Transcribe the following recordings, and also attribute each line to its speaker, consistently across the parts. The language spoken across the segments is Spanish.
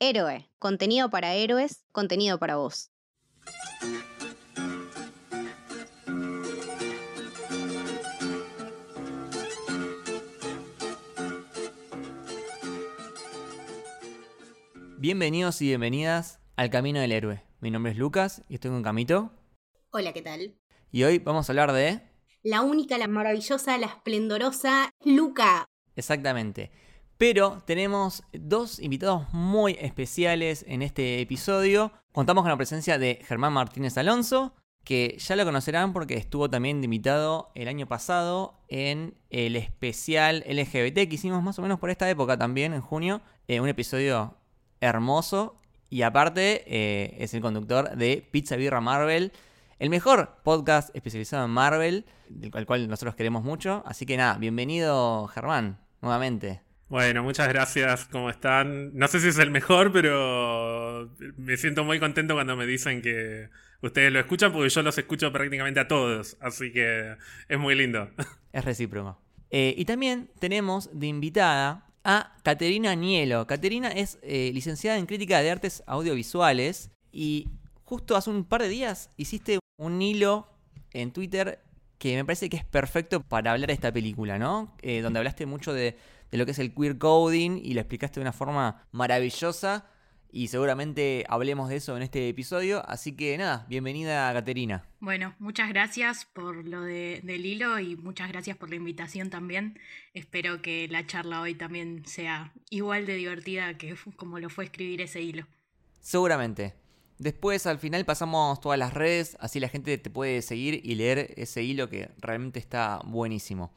Speaker 1: Héroe, contenido para héroes, contenido para vos.
Speaker 2: Bienvenidos y bienvenidas al Camino del Héroe. Mi nombre es Lucas y estoy con Camito.
Speaker 1: Hola, ¿qué tal?
Speaker 2: Y hoy vamos a hablar de...
Speaker 1: La única, la maravillosa, la esplendorosa Luca.
Speaker 2: Exactamente. Pero tenemos dos invitados muy especiales en este episodio. Contamos con la presencia de Germán Martínez Alonso, que ya lo conocerán porque estuvo también invitado el año pasado en el especial LGBT que hicimos más o menos por esta época también, en junio. Eh, un episodio hermoso. Y aparte eh, es el conductor de Pizza Birra Marvel, el mejor podcast especializado en Marvel, del cual nosotros queremos mucho. Así que nada, bienvenido Germán, nuevamente.
Speaker 3: Bueno, muchas gracias, ¿cómo están? No sé si es el mejor, pero me siento muy contento cuando me dicen que ustedes lo escuchan, porque yo los escucho prácticamente a todos, así que es muy lindo.
Speaker 2: Es recíproco. Eh, y también tenemos de invitada a Caterina Nielo. Caterina es eh, licenciada en crítica de artes audiovisuales y justo hace un par de días hiciste un hilo en Twitter que me parece que es perfecto para hablar de esta película, ¿no? Eh, donde hablaste mucho de, de lo que es el queer coding y lo explicaste de una forma maravillosa y seguramente hablemos de eso en este episodio. Así que nada, bienvenida Caterina.
Speaker 4: Bueno, muchas gracias por lo de, del hilo y muchas gracias por la invitación también. Espero que la charla hoy también sea igual de divertida que como lo fue escribir ese hilo.
Speaker 2: Seguramente. Después al final pasamos todas las redes, así la gente te puede seguir y leer ese hilo que realmente está buenísimo.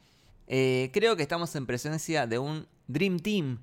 Speaker 2: Eh, creo que estamos en presencia de un Dream Team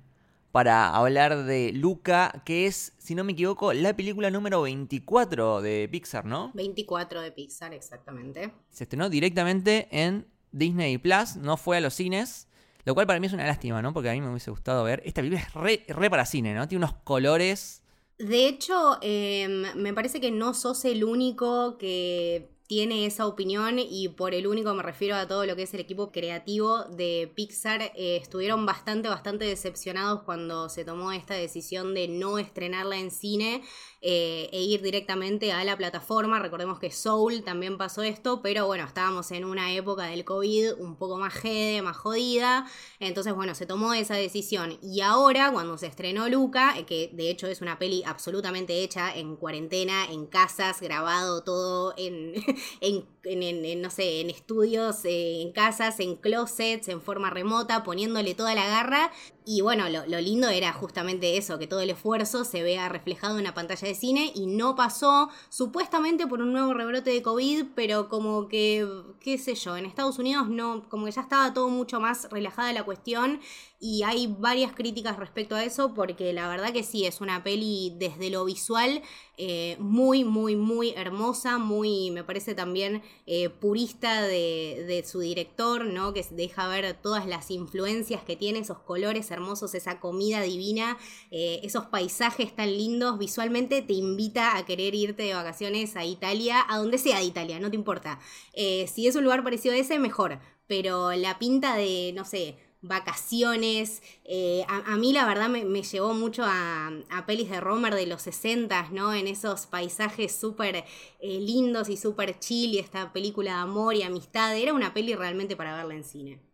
Speaker 2: para hablar de Luca, que es, si no me equivoco, la película número 24 de Pixar, ¿no?
Speaker 1: 24 de Pixar, exactamente.
Speaker 2: Se estrenó directamente en Disney Plus, no fue a los cines, lo cual para mí es una lástima, ¿no? Porque a mí me hubiese gustado ver. Esta película es re, re para cine, ¿no? Tiene unos colores.
Speaker 1: De hecho, eh, me parece que no sos el único que tiene esa opinión y por el único me refiero a todo lo que es el equipo creativo de Pixar. Eh, estuvieron bastante, bastante decepcionados cuando se tomó esta decisión de no estrenarla en cine eh, e ir directamente a la plataforma. Recordemos que Soul también pasó esto, pero bueno, estábamos en una época del COVID un poco más jede, más jodida. Entonces, bueno, se tomó esa decisión. Y ahora, cuando se estrenó Luca, eh, que de hecho es una peli absolutamente hecha en cuarentena, en casas, grabado todo en en, no sé, en estudios, eh, en casas, en closets, en forma remota, poniéndole toda la garra. Y bueno, lo, lindo era justamente eso, que todo el esfuerzo se vea reflejado en una pantalla de cine y no pasó supuestamente por un nuevo rebrote de COVID, pero como que, qué sé yo, en Estados Unidos no, como que ya estaba todo mucho más relajada la cuestión y hay varias críticas respecto a eso porque la verdad que sí, es una peli desde lo visual eh, muy, muy, muy hermosa, muy, me parece también eh, purista de, de, su director, ¿no? Que deja ver todas las influencias que tiene, esos colores hermosos, esa comida divina, eh, esos paisajes tan lindos, visualmente te invita a querer irte de vacaciones a Italia, a donde sea de Italia, no te importa. si es un lugar parecido a ese, mejor, pero la pinta de, no sé, vacaciones. Eh, a, mí la verdad me, llevó mucho a, pelis de Romer de los 60, ¿no? En esos paisajes súper eh, lindos y súper chill y esta película de amor y amistad. Era una peli realmente para verla en cine.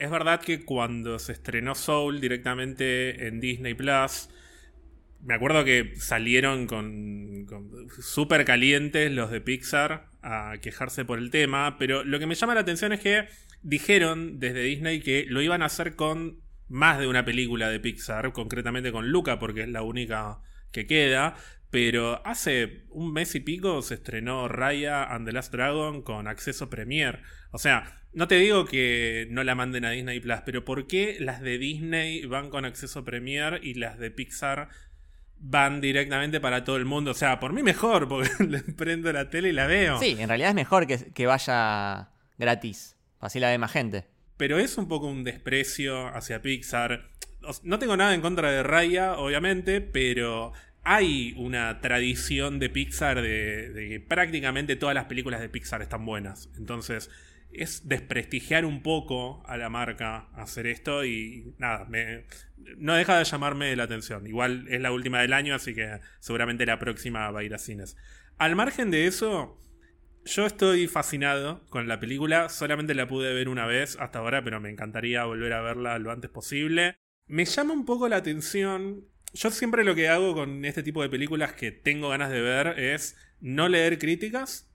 Speaker 3: Es verdad que cuando se estrenó Soul directamente en Disney Plus, me acuerdo que salieron con, súper calientes los de Pixar a quejarse por el tema, pero lo que me llama la atención es que dijeron desde Disney que lo iban a hacer con más de una película de Pixar, concretamente con Luca, porque es la única que queda. Pero hace un mes y pico se estrenó Raya and the Last Dragon con acceso Premier. O sea, no te digo que no la manden a Disney Plus, pero ¿por qué las de Disney van con acceso Premier y las de Pixar van directamente para todo el mundo? O sea, por mí mejor, porque le prendo la tele y la veo.
Speaker 2: Sí, en realidad es mejor que, que vaya gratis. Así la ve más gente.
Speaker 3: Pero es un poco un desprecio hacia Pixar. No tengo nada en contra de Raya, obviamente, pero hay una tradición de Pixar de, que prácticamente todas las películas de Pixar están buenas. Entonces, es desprestigiar un poco a la marca hacer esto y nada, me, no deja de llamarme la atención. Igual es la última del año, así que seguramente la próxima va a ir a cines. Al margen de eso, yo estoy fascinado con la película, solamente la pude ver una vez hasta ahora, pero me encantaría volver a verla lo antes posible. Me llama un poco la atención. Yo siempre lo que hago con este tipo de películas que tengo ganas de ver es no leer críticas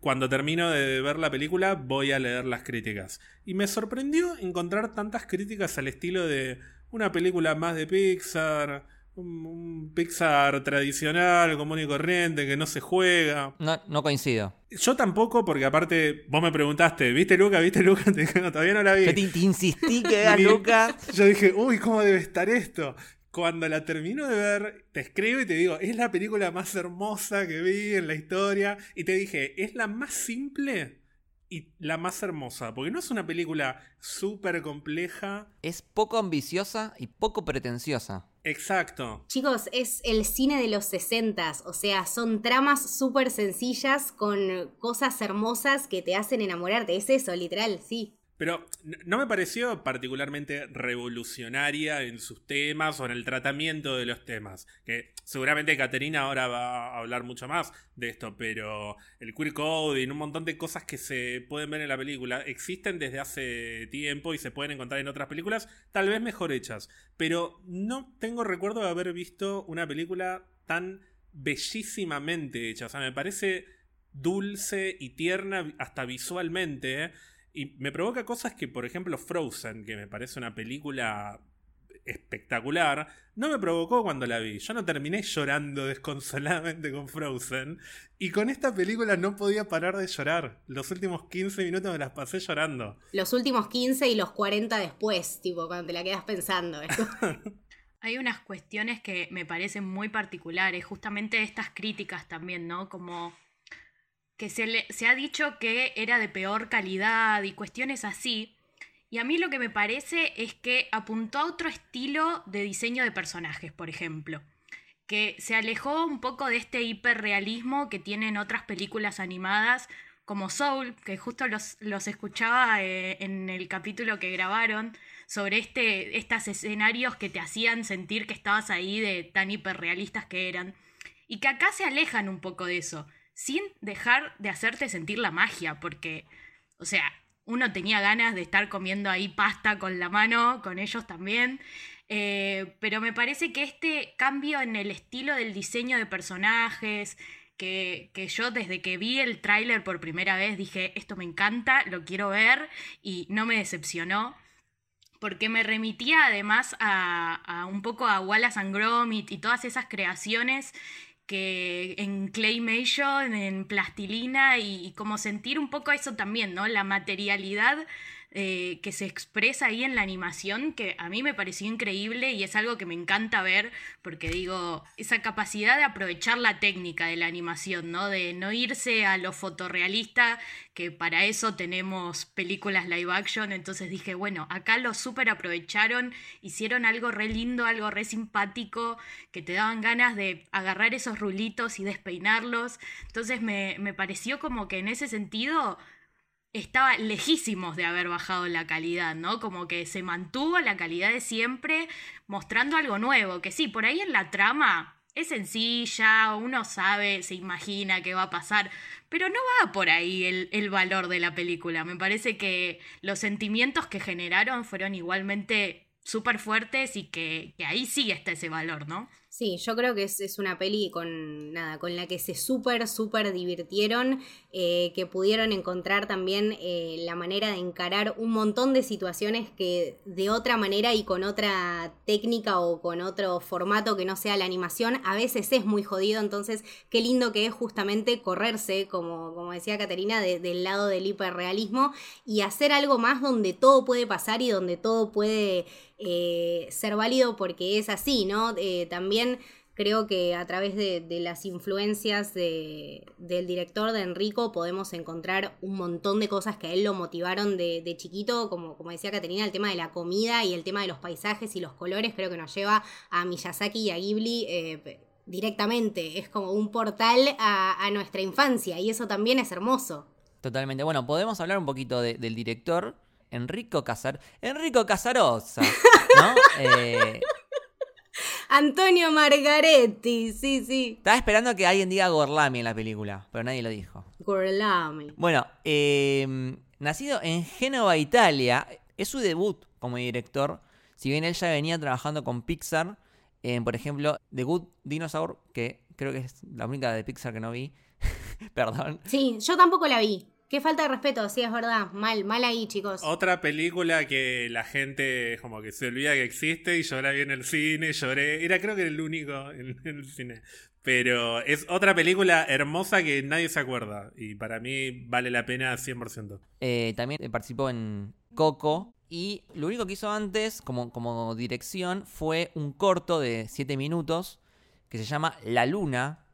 Speaker 3: cuando termino de ver la película voy a leer las críticas. Y me sorprendió encontrar tantas críticas al estilo de una película más de Pixar, un, Pixar tradicional, común y corriente, que no se juega.
Speaker 2: No, no coincido.
Speaker 3: Yo tampoco, porque aparte vos me preguntaste, ¿viste Luca? ¿Viste Luca? Te dije, no, todavía no la vi.
Speaker 2: Yo te, te insistí que veas Luca.
Speaker 3: Yo dije, uy, ¿cómo debe estar esto? Cuando la termino de ver, te escribo y te digo, es la película más hermosa que vi en la historia. Y te dije, es la más simple y la más hermosa, porque no es una película súper compleja.
Speaker 2: Es poco ambiciosa y poco pretenciosa.
Speaker 3: Exacto.
Speaker 1: Chicos, es el cine de los 60, o sea, son tramas súper sencillas con cosas hermosas que te hacen enamorarte. Es eso, literal, sí.
Speaker 3: Pero no me pareció particularmente revolucionaria en sus temas o en el tratamiento de los temas. Que seguramente Caterina ahora va a hablar mucho más de esto, pero el queer code y un montón de cosas que se pueden ver en la película existen desde hace tiempo y se pueden encontrar en otras películas, tal vez mejor hechas. Pero no tengo recuerdo de haber visto una película tan bellísimamente hecha. O sea, me parece dulce y tierna hasta visualmente. ¿eh? Y me provoca cosas que, por ejemplo, Frozen, que me parece una película espectacular, no me provocó cuando la vi. Yo no terminé llorando desconsoladamente con Frozen. Y con esta película no podía parar de llorar. Los últimos 15 minutos me las pasé llorando.
Speaker 1: Los últimos 15 y los 40 después, tipo, cuando te la quedas pensando.
Speaker 4: Hay unas cuestiones que me parecen muy particulares, justamente estas críticas también, ¿no? Como que se, le, se ha dicho que era de peor calidad y cuestiones así. Y a mí lo que me parece es que apuntó a otro estilo de diseño de personajes, por ejemplo. Que se alejó un poco de este hiperrealismo que tienen otras películas animadas, como Soul, que justo los, los escuchaba eh, en el capítulo que grabaron, sobre este, estos escenarios que te hacían sentir que estabas ahí de tan hiperrealistas que eran. Y que acá se alejan un poco de eso sin dejar de hacerte sentir la magia, porque, o sea, uno tenía ganas de estar comiendo ahí pasta con la mano, con ellos también, eh, pero me parece que este cambio en el estilo del diseño de personajes, que, que, yo desde que vi el tráiler por primera vez dije, esto me encanta, lo quiero ver, y no me decepcionó porque me remitía además a, a, un poco a Wallace and Gromit y todas esas creaciones que en claymation, en plastilina y, y, como sentir un poco eso también, ¿no? La materialidad eh, que se expresa ahí en la animación, que a mí me pareció increíble y es algo que me encanta ver, porque digo, esa capacidad de aprovechar la técnica de la animación, ¿no? De no irse a lo fotorrealista, que para eso tenemos películas live action, entonces dije, bueno, acá lo súper aprovecharon, hicieron algo re lindo, algo re simpático, que te daban ganas de agarrar esos rulitos y despeinarlos, entonces me, me pareció como que en ese sentido estaba lejísimos de haber bajado la calidad, ¿no? Como que se mantuvo la calidad de siempre, mostrando algo nuevo, que sí, por ahí en la trama es sencilla, uno sabe, se imagina qué va a pasar, pero no va por ahí el, el valor de la película. Me parece que los sentimientos que generaron fueron igualmente súper fuertes y que, que ahí sí está ese valor, ¿no?
Speaker 1: Sí, yo creo que es, es, una peli con nada, con la que se súper, súper divirtieron, eh, que pudieron encontrar también eh, la manera de encarar un montón de situaciones que de otra manera y con otra técnica o con otro formato que no sea la animación, a veces es muy jodido, entonces qué lindo que es justamente correrse, como, como decía Caterina, de, del lado del hiperrealismo y hacer algo más donde todo puede pasar y donde todo puede eh, ser válido porque es así, ¿no? Eh, también creo que a través de, de las influencias de, del director de Enrico podemos encontrar un montón de cosas que a él lo motivaron de, de, chiquito, como, como decía Caterina, el tema de la comida y el tema de los paisajes y los colores, creo que nos lleva a Miyazaki y a Ghibli. Eh, directamente, es como un portal a, a nuestra infancia y eso también es hermoso.
Speaker 2: Totalmente. Bueno, podemos hablar un poquito de- del director, Enrico Casar... Enrico Casarosa, ¿no? Eh,
Speaker 1: Antonio Margaretti, sí, sí.
Speaker 2: estaba esperando que alguien diga Gorlami en la película, pero nadie lo dijo.
Speaker 1: Gorlami.
Speaker 2: Bueno, eh, nacido en Génova, Italia, es su debut como director. Si bien él ya venía trabajando con Pixar, en, por ejemplo, The Good Dinosaur, que creo que es la única de Pixar que no vi. Perdón.
Speaker 1: Sí, yo tampoco la vi. Qué falta de respeto, sí, es verdad. Mal, mal ahí, chicos.
Speaker 3: Otra película que la gente como que se olvida que existe y yo la vi en el cine, lloré. Era creo que el único en, en el cine. Pero es otra película hermosa que nadie se acuerda. Y para mí vale la pena 100%.
Speaker 2: Eh, también participó en Coco. Y lo único que hizo antes, como, como dirección, fue un corto de 7 minutos que se llama La Luna.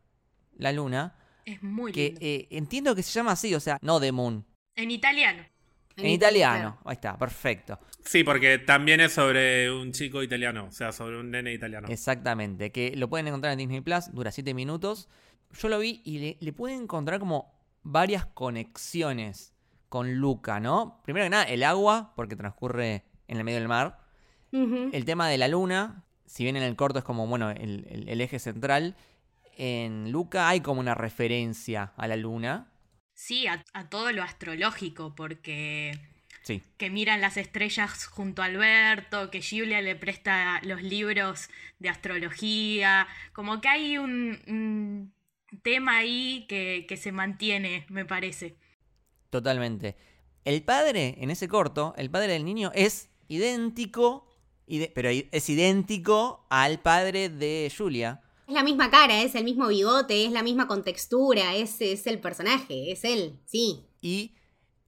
Speaker 2: La Luna.
Speaker 4: Es muy
Speaker 2: Que
Speaker 4: lindo.
Speaker 2: eh, entiendo que se llama así, o sea, no The Moon.
Speaker 4: En italiano.
Speaker 2: En italiano. Ahí está, perfecto.
Speaker 3: Sí, porque también es sobre un chico italiano, o sea, sobre un nene italiano.
Speaker 2: Exactamente. Que lo pueden encontrar en Disney Plus, dura 7 minutos. Yo lo vi y le, le pueden encontrar como varias conexiones con Luca, ¿no? Primero que nada, el agua, porque transcurre en el medio del mar. El tema de la luna, si bien en el corto es como, bueno, el, el- el eje central, en Luca hay como una referencia a la luna.
Speaker 4: Sí, a, a todo lo astrológico, porque
Speaker 2: Sí,
Speaker 4: que miran las estrellas junto a Alberto, que Giulia le presta los libros de astrología, como que hay un, un tema ahí que, que se mantiene, me parece.
Speaker 2: totalmente. El padre, en ese corto, el padre del niño es idéntico, pero es idéntico al padre de Julia.
Speaker 1: Es la misma cara, es el mismo bigote, es la misma contextura, es, es el personaje, es él, sí.
Speaker 2: y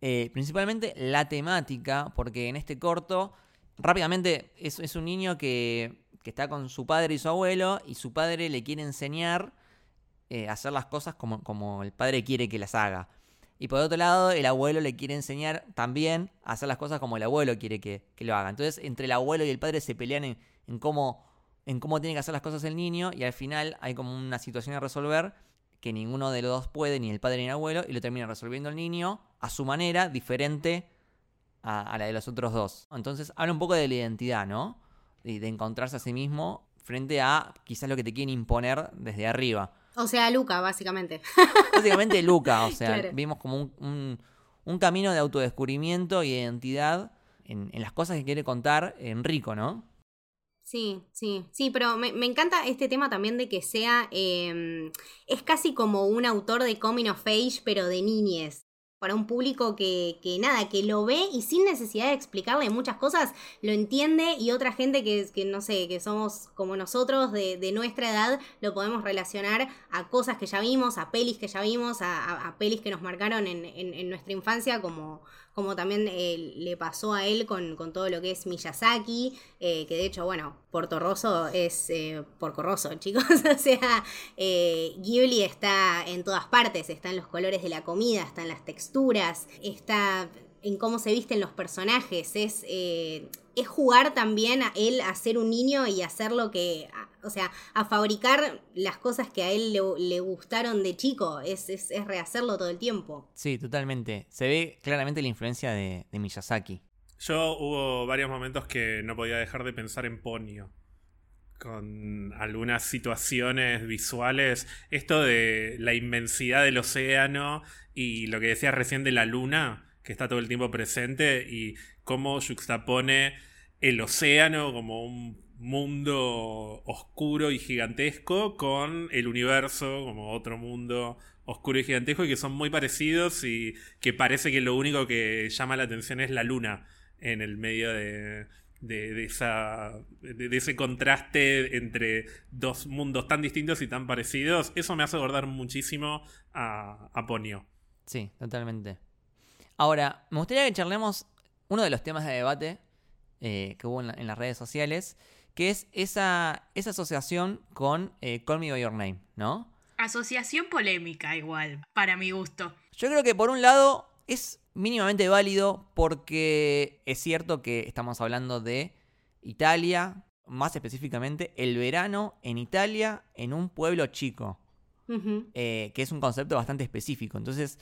Speaker 2: eh, principalmente la temática, porque en este corto, rápidamente es, es un niño que, que está con su padre y su abuelo, y su padre le quiere enseñar eh, a hacer las cosas como, como el padre quiere que las haga. Y por otro lado, el abuelo le quiere enseñar también a hacer las cosas como el abuelo quiere que, que lo haga. Entonces, entre el abuelo y el padre se pelean en, en cómo, en cómo tiene que hacer las cosas el niño, y al final hay como una situación a resolver que ninguno de los dos puede, ni el padre ni el abuelo, y lo termina resolviendo el niño a su manera, diferente a, a la de los otros dos. Entonces habla un poco de la identidad, ¿no? Y de encontrarse a sí mismo frente a quizás lo que te quieren imponer desde arriba.
Speaker 1: O sea, Luca, básicamente.
Speaker 2: Básicamente Luca, o sea,
Speaker 1: Claro.
Speaker 2: vimos como un, un- un camino de autodescubrimiento y identidad en, en las cosas que quiere contar Enrico, ¿no?
Speaker 1: Sí, sí, sí, pero me, encanta este tema también de que sea, eh, es casi como un autor de Coming of Age, pero de niñez. Para un público que, que nada, que lo ve y sin necesidad de explicarle muchas cosas, lo entiende y otra gente que, que no sé, que somos como nosotros de, de nuestra edad, lo podemos relacionar a cosas que ya vimos, a pelis que ya vimos, a, a- a pelis que nos marcaron en, en- en nuestra infancia, como, como también eh, le pasó a él con, con todo lo que es Miyazaki, eh, que de hecho, bueno, Porto Rosso es eh, Porco Rosso, chicos, o sea, eh, Ghibli está en todas partes, está en los colores de la comida, está en las texturas, está en cómo se visten los personajes, es, eh, es jugar también a él a ser un niño y hacer lo que, a- o sea, a fabricar las cosas que a él le, le gustaron de chico, es, es, es rehacerlo todo el tiempo.
Speaker 2: Sí, totalmente. Se ve claramente la influencia de, de Miyazaki.
Speaker 3: Yo hubo varios momentos que no podía dejar de pensar en Ponio. Con algunas situaciones visuales. Esto de la inmensidad del océano y lo que decías recién de la luna, que está todo el tiempo presente, y cómo juxtapone el océano como un mundo oscuro y gigantesco con el universo como otro mundo oscuro y gigantesco y que son muy parecidos y que parece que lo único que llama la atención es la luna en el medio de, de, esa, de ese contraste entre dos mundos tan distintos y tan parecidos. Eso me hace acordar muchísimo a, a Ponio.
Speaker 2: Sí, totalmente. Ahora, me gustaría que charlemos uno de los temas de debate eh, que hubo en, la- en las redes sociales, que es esa, esa asociación con eh, Call Me By Your Name, ¿no?
Speaker 4: Asociación polémica igual, para mi gusto.
Speaker 2: Yo creo que por un lado es mínimamente válido porque es cierto que estamos hablando de Italia, más específicamente el verano en Italia en un pueblo chico. Eh, que es un concepto bastante específico. Entonces,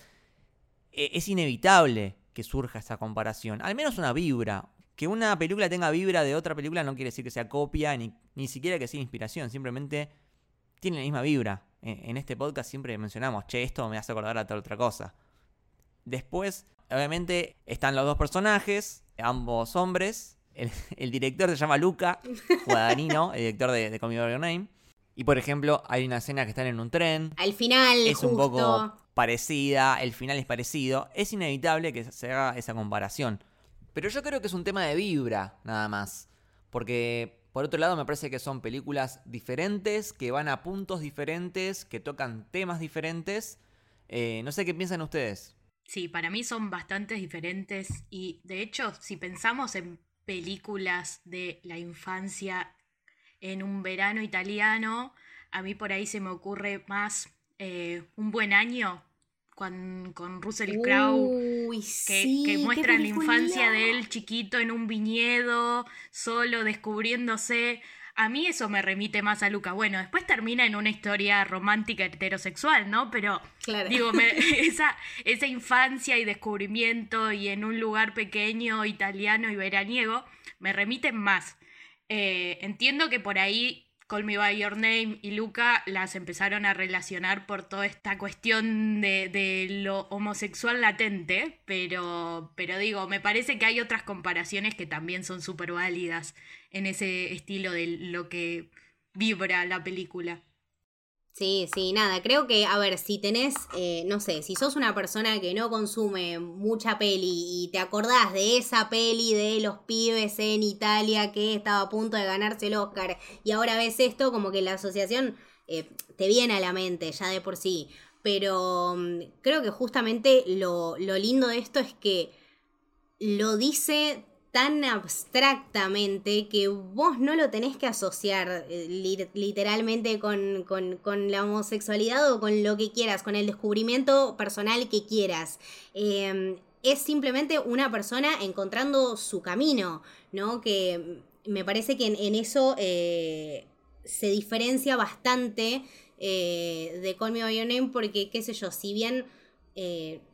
Speaker 2: es inevitable que surja esa comparación. Al menos una vibra. Que una película tenga vibra de otra película no quiere decir que sea copia, ni, ni siquiera que sea inspiración. Simplemente tiene la misma vibra. En, este podcast siempre mencionamos, che, esto me hace acordar a tal otra cosa. Después, obviamente, están los dos personajes, ambos hombres. El, director se llama Luca Guadagnino, el director de, de Call Me By Your Name. Y por ejemplo, hay una escena que están en un tren.
Speaker 1: Al final,
Speaker 2: es un poco parecida, el final es parecido. Es inevitable que se haga esa comparación. Pero yo creo que es un tema de vibra, nada más. Porque por otro lado, me parece que son películas diferentes, que van a puntos diferentes, que tocan temas diferentes. Eh, no sé qué piensan ustedes.
Speaker 4: Sí, para mí son bastante diferentes y de hecho, si pensamos en películas de la infancia en un verano italiano, a mí por ahí se me ocurre más eh, Un buen año con, con Russell Crowe, que, que, muestran la infancia de él chiquito en un viñedo, solo descubriéndose. A mí eso me remite más a Luca. Bueno, después termina en una historia romántica heterosexual, ¿no? Pero digo, esa, esa infancia y descubrimiento y en un lugar pequeño, italiano y veraniego, me remiten más. Eh, entiendo que por ahí Call Me By Your Name y Luca las empezaron a relacionar por toda esta cuestión de, lo homosexual latente, pero, pero digo, me parece que hay otras comparaciones que también son súper válidas en ese estilo de lo que vibra la película.
Speaker 1: Sí, sí, nada, creo que, a ver, si tenés, eh, no sé, si sos una persona que no consume mucha peli y te acordás de esa peli de los pibes en Italia que estaba a punto de ganarse el Oscar y ahora ves esto, como que la asociación eh, te viene a la mente ya de por sí. Pero mm, creo que justamente lo, lo lindo de esto es que lo dice tan abstractamente que vos no lo tenés que asociar eh, literalmente con, la homosexualidad o con lo que quieras, con el descubrimiento personal que quieras. Em, es simplemente una persona encontrando su camino, ¿no? Que me parece que en, eso eh, se diferencia bastante eh, de Call Me By Your Name porque, qué sé yo, si bien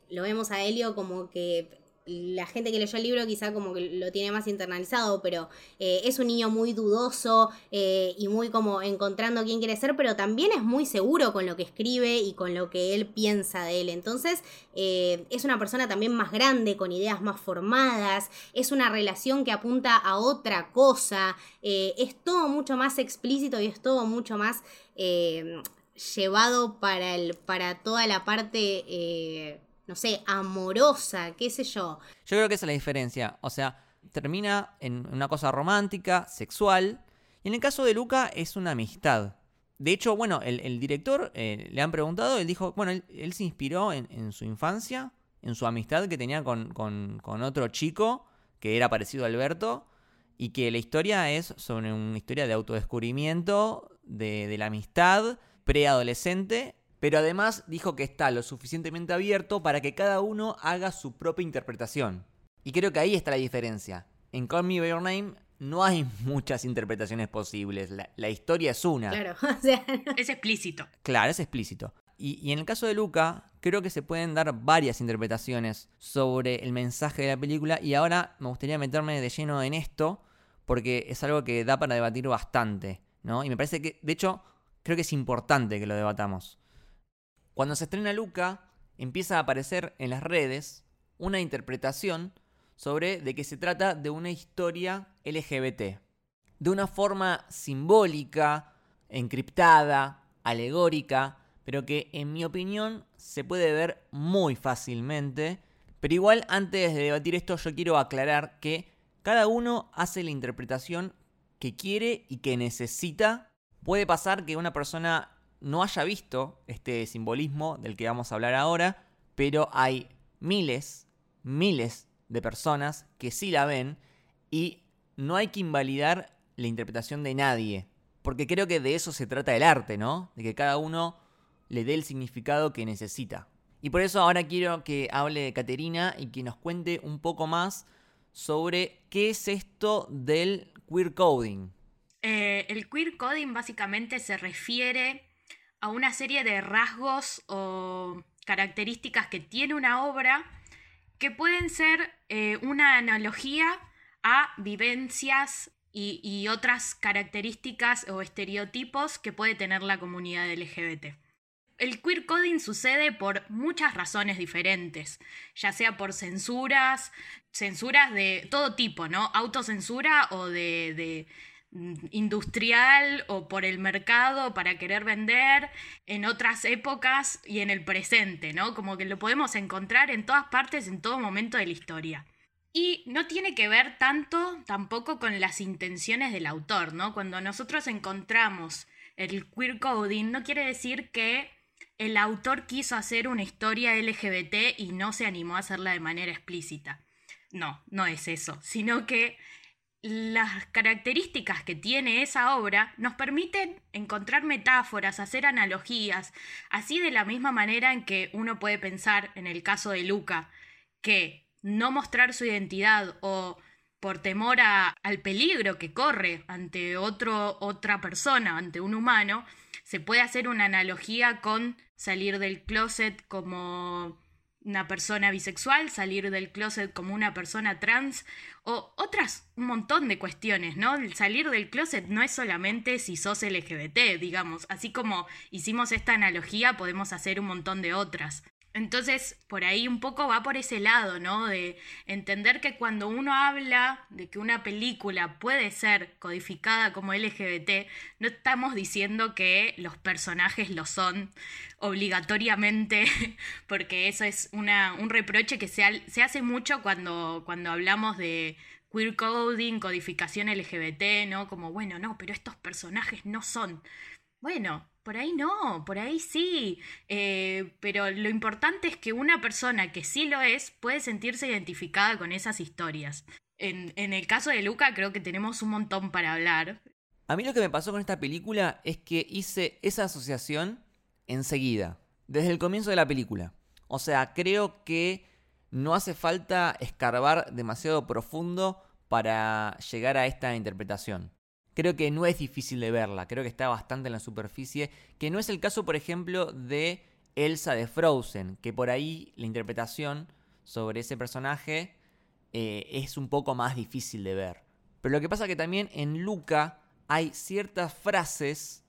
Speaker 1: lo vemos a Helio como que la gente que leyó el libro quizá como que lo tiene más internalizado, pero eh, es un niño muy dudoso eh, y muy como encontrando quién quiere ser, pero también es muy seguro con lo que escribe y con lo que él piensa de él. Entonces eh, es una persona también más grande, con ideas más formadas, es una relación que apunta a otra cosa, es todo mucho más explícito y es todo mucho más llevado para, el, para toda la parte no sé, amorosa, qué sé yo.
Speaker 2: Yo creo que esa es la diferencia. O sea, termina en una cosa romántica, sexual. Y en el caso de Luca es una amistad. De hecho, bueno, el, director eh, le han preguntado, él dijo, bueno, él, se inspiró en, su infancia, en su amistad que tenía con, otro chico que era parecido a Alberto, y que la historia es sobre una historia de autodescubrimiento, de, de la amistad preadolescente pero además dijo que está lo suficientemente abierto para que cada uno haga su propia interpretación. Y creo que ahí está la diferencia. En Call Me By Your Name no hay muchas interpretaciones posibles. La, historia es una.
Speaker 1: Claro, o sea...
Speaker 4: Es explícito.
Speaker 2: Claro, es explícito. Y, y, en el caso de Luca, creo que se pueden dar varias interpretaciones sobre el mensaje de la película. Y ahora me gustaría meterme de lleno en esto, porque es algo que da para debatir bastante. ¿no? Y me parece que, de hecho, creo que es importante que lo debatamos. Cuando se estrena Luca, empieza a aparecer en las redes una interpretación sobre de que se trata de una historia LGBT. De una forma simbólica, encriptada, alegórica, pero que en mi opinión se puede ver muy fácilmente. Pero igual antes de debatir esto yo quiero aclarar que cada uno hace la interpretación que quiere y que necesita. Puede pasar que una persona no haya visto este simbolismo del que vamos a hablar ahora, pero hay miles, miles de personas que sí la ven y no hay que invalidar la interpretación de nadie, porque creo que de eso se trata el arte, ¿no? De que cada uno le dé el significado que necesita. Y por eso ahora quiero que hable Caterina y que nos cuente un poco más sobre qué es esto del queer coding.
Speaker 4: Eh, el queer coding básicamente se refiere a una serie de rasgos o características que tiene una obra que pueden ser eh, una analogía a vivencias y, otras características o estereotipos que puede tener la comunidad LGBT. El queer coding sucede por muchas razones diferentes, ya sea por censuras, censuras de todo tipo, ¿no? Autocensura o de, industrial o por el mercado para querer vender en otras épocas y en el presente, ¿no? Como que lo podemos encontrar en todas partes, en todo momento de la historia. Y no tiene que ver tanto tampoco con las intenciones del autor, ¿no? Cuando nosotros encontramos el queer coding, no quiere decir que el autor quiso hacer una historia LGBT y no se animó a hacerla de manera explícita. No, no es eso, sino que las características que tiene esa obra nos permiten encontrar metáforas, hacer analogías, así de la misma manera en que uno puede pensar en el caso de Luca, que no mostrar su identidad o por temor al peligro que corre ante otro, otra persona, ante un humano, se puede hacer una analogía con salir del closet como una persona bisexual, salir del closet como una persona trans o otras un montón de cuestiones, ¿no? El salir del closet no es solamente si sos LGBT, digamos, así como hicimos esta analogía podemos hacer un montón de otras. Entonces, por ahí un poco va por ese lado, ¿no? De entender que cuando uno habla de que una película puede ser codificada como LGBT, no estamos diciendo que los personajes lo son obligatoriamente, porque eso es una, un reproche que se, se hace mucho cuando, cuando hablamos de queer coding, codificación LGBT, ¿no? Como, bueno, no, pero estos personajes no son. Bueno, por ahí no, por ahí sí. Eh, pero lo importante es que una persona que sí lo es puede sentirse identificada con esas historias. En, en, el caso de Luca creo que tenemos un montón para hablar.
Speaker 2: A mí lo que me pasó con esta película es que hice esa asociación enseguida, desde el comienzo de la película. O sea, creo que no hace falta escarbar demasiado profundo para llegar a esta interpretación creo que no es difícil de verla, creo que está bastante en la superficie, que no es el caso, por ejemplo, de Elsa de Frozen, que por ahí la interpretación sobre ese personaje eh, es un poco más difícil de ver. Pero lo que pasa es que también en Luca hay ciertas frases,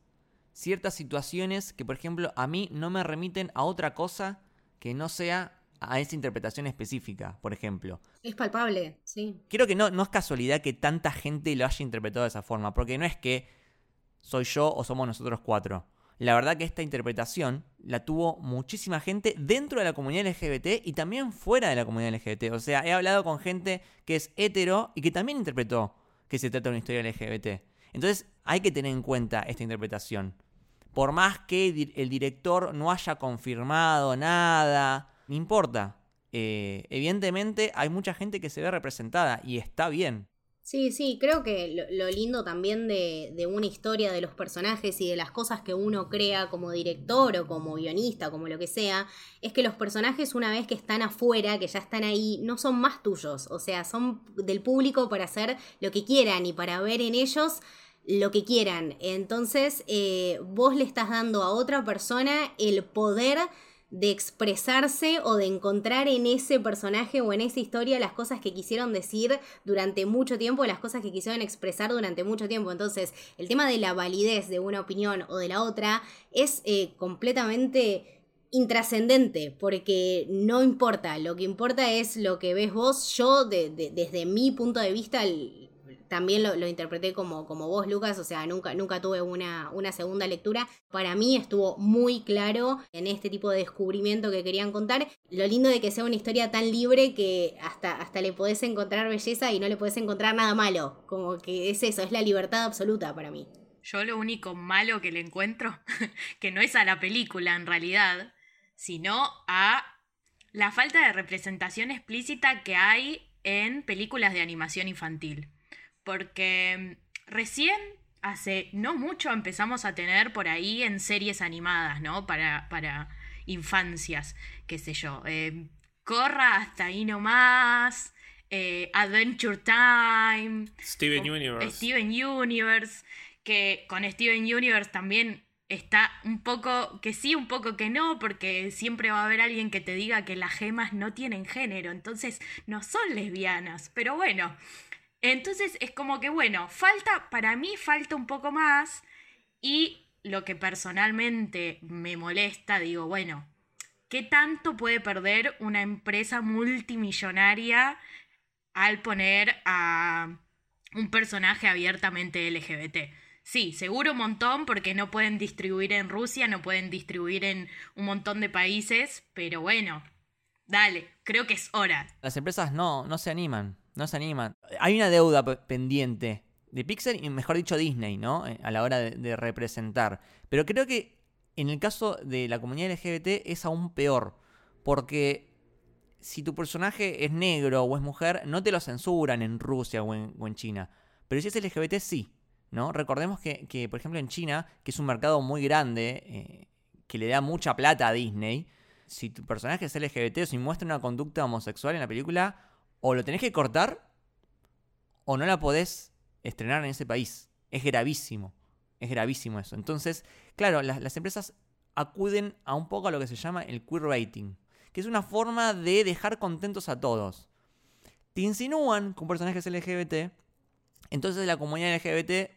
Speaker 2: ciertas situaciones que, por ejemplo, a mí no me remiten a otra cosa que no sea a esa interpretación específica, por ejemplo.
Speaker 1: Es palpable, sí.
Speaker 2: Creo que no, no es casualidad que tanta gente lo haya interpretado de esa forma, porque no es que soy yo o somos nosotros cuatro. La verdad que esta interpretación la tuvo muchísima gente dentro de la comunidad LGBT y también fuera de la comunidad LGBT. O sea, he hablado con gente que es hetero y que también interpretó que se trata de una historia LGBT. Entonces hay que tener en cuenta esta interpretación. Por más que el director no haya confirmado nada, no importa. Eh, evidentemente hay mucha gente que se ve representada y está bien.
Speaker 1: Sí, sí, creo que lo, lindo también de, de, una historia de los personajes y de las cosas que uno crea como director o como guionista, como lo que sea, es que los personajes una vez que están afuera, que ya están ahí, no son más tuyos, o sea, son del público para hacer lo que quieran y para ver en ellos lo que quieran. Entonces, eh, vos le estás dando a otra persona el poder de expresarse o de encontrar en ese personaje o en esa historia las cosas que quisieron decir durante mucho tiempo, las cosas que quisieron expresar durante mucho tiempo. Entonces, el tema de la validez de una opinión o de la otra es eh, completamente intrascendente, porque no importa, lo que importa es lo que ves vos, yo desde mi punto de vista, también lo, interpreté como, como vos, Lucas, o sea, nunca, nunca tuve una, una segunda lectura. Para mí estuvo muy claro en este tipo de descubrimiento que querían contar. Lo lindo de que sea una historia tan libre que hasta, hasta le podés encontrar belleza y no le podés encontrar nada malo. Como que es eso, es la libertad absoluta para mí.
Speaker 4: Yo lo único malo que le encuentro, que no es a la película en realidad, sino a la falta de representación explícita que hay en películas de animación infantil porque recién hace no mucho empezamos a tener por ahí en series animadas, ¿no? Para, para infancias, qué sé yo. Eh, Corra hasta ahí nomás. Eh, Adventure Time.
Speaker 3: Steven Universe.
Speaker 4: Steven Universe. Que con Steven Universe también está un poco que sí, un poco que no, porque siempre va a haber alguien que te diga que las gemas no tienen género, entonces no son lesbianas, pero bueno, entonces es como que bueno, falta, para mí falta un poco más y lo que personalmente me molesta, digo, bueno, ¿qué tanto puede perder una empresa multimillonaria al poner a un personaje abiertamente LGBT? Sí, seguro un montón porque no pueden distribuir en Rusia, no pueden distribuir en un montón de países, pero bueno, dale, creo que es hora.
Speaker 2: Las empresas no, no se animan, no se animan. Hay una deuda pendiente de Pixar y mejor dicho Disney, ¿no? Eh, a la hora de, representar. Pero creo que en el caso de la comunidad LGBT es aún peor, porque si tu personaje es negro o es mujer, no te lo censuran en Rusia o en, China. Pero si es LGBT, sí. ¿no? Recordemos que, por ejemplo, en China, que es un mercado muy grande, eh, que le da mucha plata a Disney, si tu personaje es LGBT o si muestra una conducta homosexual en la película, o lo tenés que cortar, o no la podés estrenar en ese país. Es gravísimo. Es gravísimo eso. Entonces, claro, las, empresas acuden a un poco a lo que se llama el queer rating, que es una forma de dejar contentos a todos. Te insinúan con personajes LGBT, entonces la comunidad LGBT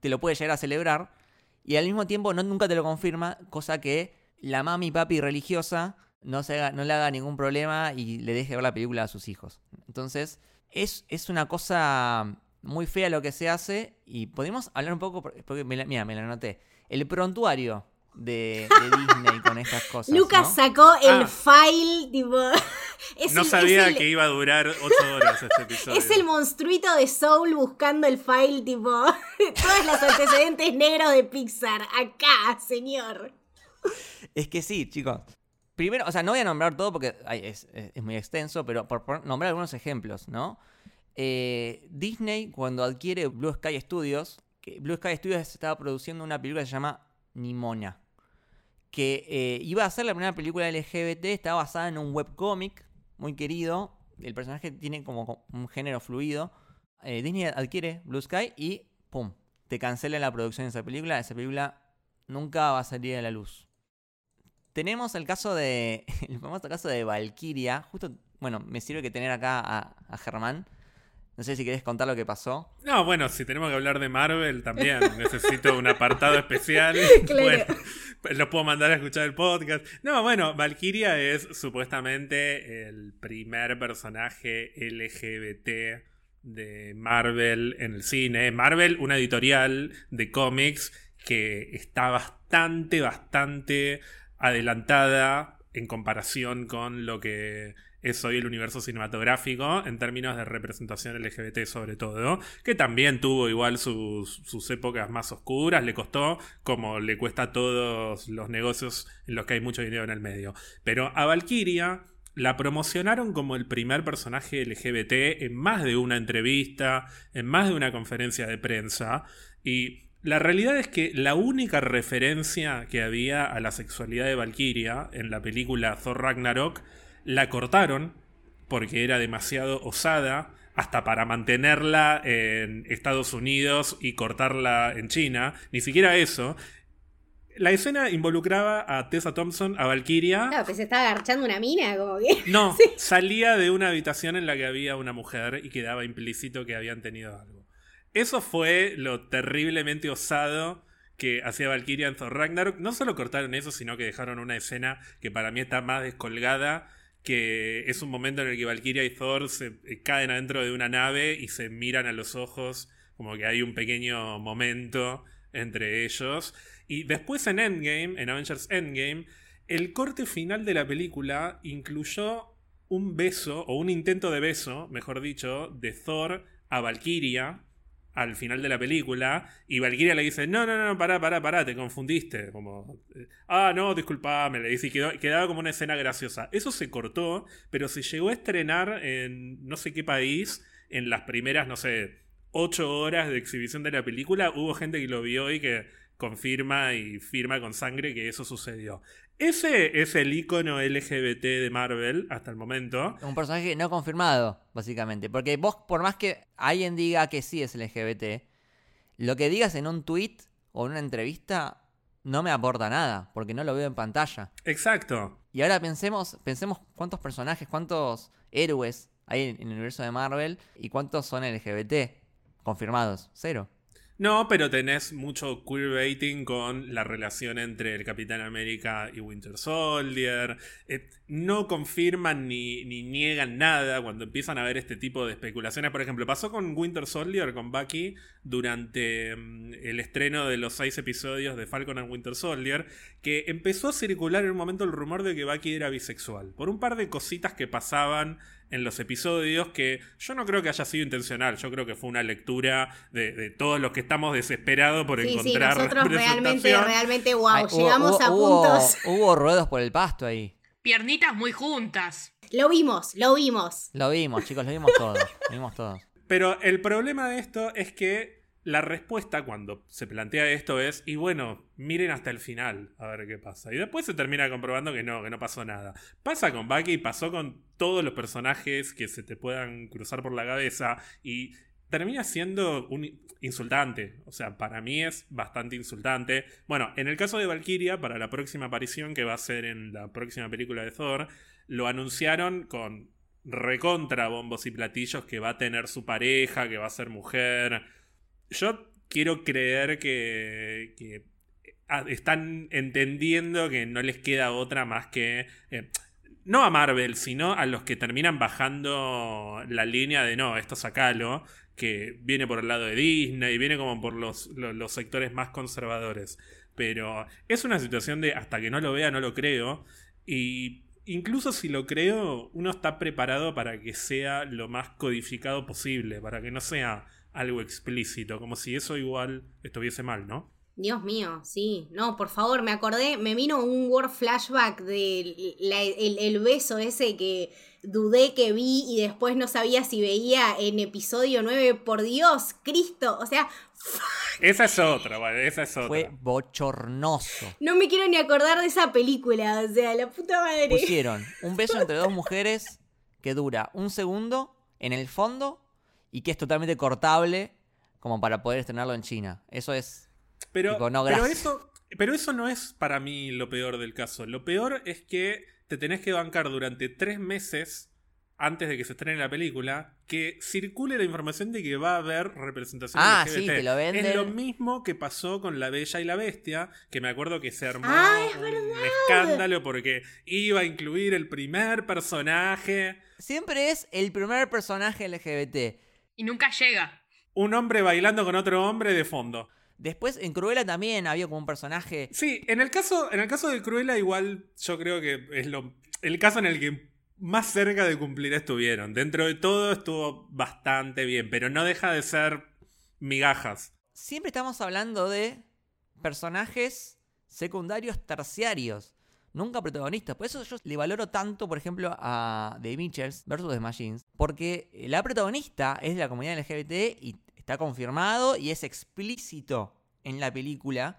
Speaker 2: te lo puede llegar a celebrar y al mismo tiempo no, nunca te lo confirma, cosa que la mami papi religiosa no, se no le haga ningún problema y le deje ver la película a sus hijos. Entonces, es, es una cosa muy fea lo que se hace y podemos hablar un poco, porque mira, me la anoté. El prontuario de, Disney con estas cosas.
Speaker 1: Lucas sacó el ah. file, tipo.
Speaker 3: no sabía que iba a durar ocho horas este episodio.
Speaker 1: Es el monstruito de Soul buscando el file, tipo. Todos los antecedentes negros de Pixar. Acá, señor.
Speaker 2: Es que sí, chicos. Primero, o sea, no voy a nombrar todo porque es, muy extenso, pero por, nombrar algunos ejemplos, ¿no? Eh, Disney, cuando adquiere Blue Sky Studios, que Blue Sky Studios estaba produciendo una película que se llama Nimona. Que eh, iba a ser la primera película LGBT, está basada en un webcomic muy querido. El personaje tiene como un género fluido. Eh, Disney adquiere Blue Sky y ¡pum! Te cancela la producción de esa película. Esa película nunca va a salir a la luz. Tenemos el caso de. El famoso caso de Valkyria. Justo, bueno, me sirve que tener acá a, a Germán no sé si querés contar lo que pasó.
Speaker 3: No, bueno, si tenemos que hablar de Marvel también necesito un apartado especial. Bueno, pues los puedo mandar a escuchar el podcast. No, bueno, Valkyria es supuestamente el primer personaje LGBT de Marvel en el cine. Marvel, una editorial de cómics que está bastante, bastante adelantada en comparación con lo que es hoy el universo cinematográfico en términos de representación LGBT sobre todo, que también tuvo igual sus, épocas más oscuras, le costó como le cuesta a todos los negocios en los que hay mucho dinero en el medio. Pero a Valkyria la promocionaron como el primer personaje LGBT en más de una entrevista, en más de una conferencia de prensa, y la realidad es que la única referencia que había a la sexualidad de Valkyria en la película Thor Ragnarok la cortaron porque era demasiado osada hasta para mantenerla en Estados Unidos y cortarla en China. Ni siquiera eso. La escena involucraba a Tessa Thompson, a Valkyria.
Speaker 1: Claro, que se estaba agarchando una mina, como que.
Speaker 3: No, salía de una habitación en la que había una mujer y quedaba implícito que habían tenido algo. Eso fue lo terriblemente osado que hacía Valkyria en Thor Ragnarok. No solo cortaron eso, sino que dejaron una escena que para mí está más descolgada que es un momento en el que Valkyria y Thor se eh, caen adentro de una nave y se miran a los ojos, como que hay un pequeño momento entre ellos. Y después en Endgame, en Avengers Endgame, el corte final de la película incluyó un beso, o un intento de beso, mejor dicho, de Thor a Valkyria, al final de la película y Valkyria le dice, no, no, no, pará, pará, pará, te confundiste. Como, ah, no, disculpame, le dice quedó, quedaba como una escena graciosa. Eso se cortó, pero se llegó a estrenar en no sé qué país, en las primeras, no sé, ocho horas de exhibición de la película. Hubo gente que lo vio y que confirma y firma con sangre que eso sucedió. Ese es el icono LGBT de Marvel hasta el momento.
Speaker 2: Un personaje no confirmado, básicamente. Porque vos, por más que alguien diga que sí es LGBT, lo que digas en un tweet o en una entrevista no me aporta nada, porque no lo veo en pantalla.
Speaker 3: Exacto.
Speaker 2: Y ahora pensemos, pensemos cuántos personajes, cuántos héroes hay en, en el universo de Marvel y cuántos son LGBT confirmados. Cero.
Speaker 3: No, pero tenés mucho queerbaiting con la relación entre el Capitán América y Winter Soldier. Eh, no confirman ni, ni niegan nada cuando empiezan a ver este tipo de especulaciones. Por ejemplo, pasó con Winter Soldier, con Bucky, durante mm, el estreno de los seis episodios de Falcon and Winter Soldier, que empezó a circular en un momento el rumor de que Bucky era bisexual. Por un par de cositas que pasaban en los episodios que yo no creo que haya sido intencional, yo creo que fue una lectura de, de todos los que estamos desesperados por
Speaker 1: Sí, sí,
Speaker 3: encontrar
Speaker 1: nosotros realmente, realmente, wow,
Speaker 2: Ay, hubo-
Speaker 1: llegamos
Speaker 2: hubo-
Speaker 1: a
Speaker 2: hubo-
Speaker 1: puntos.
Speaker 2: Hubo ruedos por el pasto ahí.
Speaker 4: Piernitas muy juntas.
Speaker 1: Lo vimos, lo vimos.
Speaker 2: Lo vimos, chicos, lo vimos todos. Lo vimos todos.
Speaker 3: Pero el problema de esto es que la respuesta cuando se plantea esto es, y bueno, miren hasta el final a ver qué pasa. Y después se termina comprobando que no, que no pasó nada. Pasa con Bucky, pasó con todos los personajes que se te puedan cruzar por la cabeza y termina siendo un insultante. O sea, para mí es bastante insultante. Bueno, en el caso de Valkyria, para la próxima aparición que va a ser en la próxima película de Thor, lo anunciaron con recontra bombos y platillos que va a tener su pareja, que va a ser mujer. Yo quiero creer que, que ah, están entendiendo que no les queda otra más que... eh, no a Marvel, sino a los que terminan bajando la línea de no, esto sacalo, que viene por el lado de Disney, viene como por los, los, los sectores más conservadores. Pero es una situación de hasta que no lo vea, no lo creo. Y incluso si lo creo, uno está preparado para que sea lo más codificado posible, para que no sea algo explícito, como si eso igual estuviese mal, ¿no?
Speaker 1: Dios mío, sí. No, por favor, me acordé, me vino un word flashback del el, el beso ese que dudé que vi y después no sabía si veía en episodio 9. Por Dios, Cristo. O sea,
Speaker 3: Esa es otra, vale, esa es otra.
Speaker 2: Fue bochornoso.
Speaker 1: no me quiero ni acordar de esa película. O sea, la puta madre.
Speaker 2: Pusieron un beso entre dos mujeres que dura un segundo en el fondo y que es totalmente cortable como para poder estrenarlo en China. Eso es
Speaker 3: Pero,
Speaker 2: Tipo, no,
Speaker 3: pero, eso, pero eso no es para mí lo peor del caso. Lo peor es que te tenés que bancar durante tres meses antes de que se estrene la película que circule la información de que va a haber representación
Speaker 2: Ah,
Speaker 3: LGBT.
Speaker 2: sí, te lo venden.
Speaker 3: Es lo mismo que pasó con La Bella y la Bestia, que me acuerdo que se armó
Speaker 1: Ah, es
Speaker 3: un escándalo porque iba a incluir el primer personaje,
Speaker 2: Siempre es el primer personaje LGBT.
Speaker 4: Y nunca llega.
Speaker 3: un hombre bailando con otro hombre de fondo.
Speaker 2: Después en Cruella también había como un personaje.
Speaker 3: Sí, en el caso, en el caso de Cruella, igual yo creo que es lo, el caso en el que más cerca de cumplir estuvieron. Dentro de todo estuvo bastante bien, pero no deja de ser migajas.
Speaker 2: Siempre estamos hablando de personajes secundarios terciarios. Nunca protagonistas. Por eso yo le valoro tanto, por ejemplo, a The Mitchells vs. The Machines. Porque la protagonista es de la comunidad LGBT y está confirmado y es explícito en la película.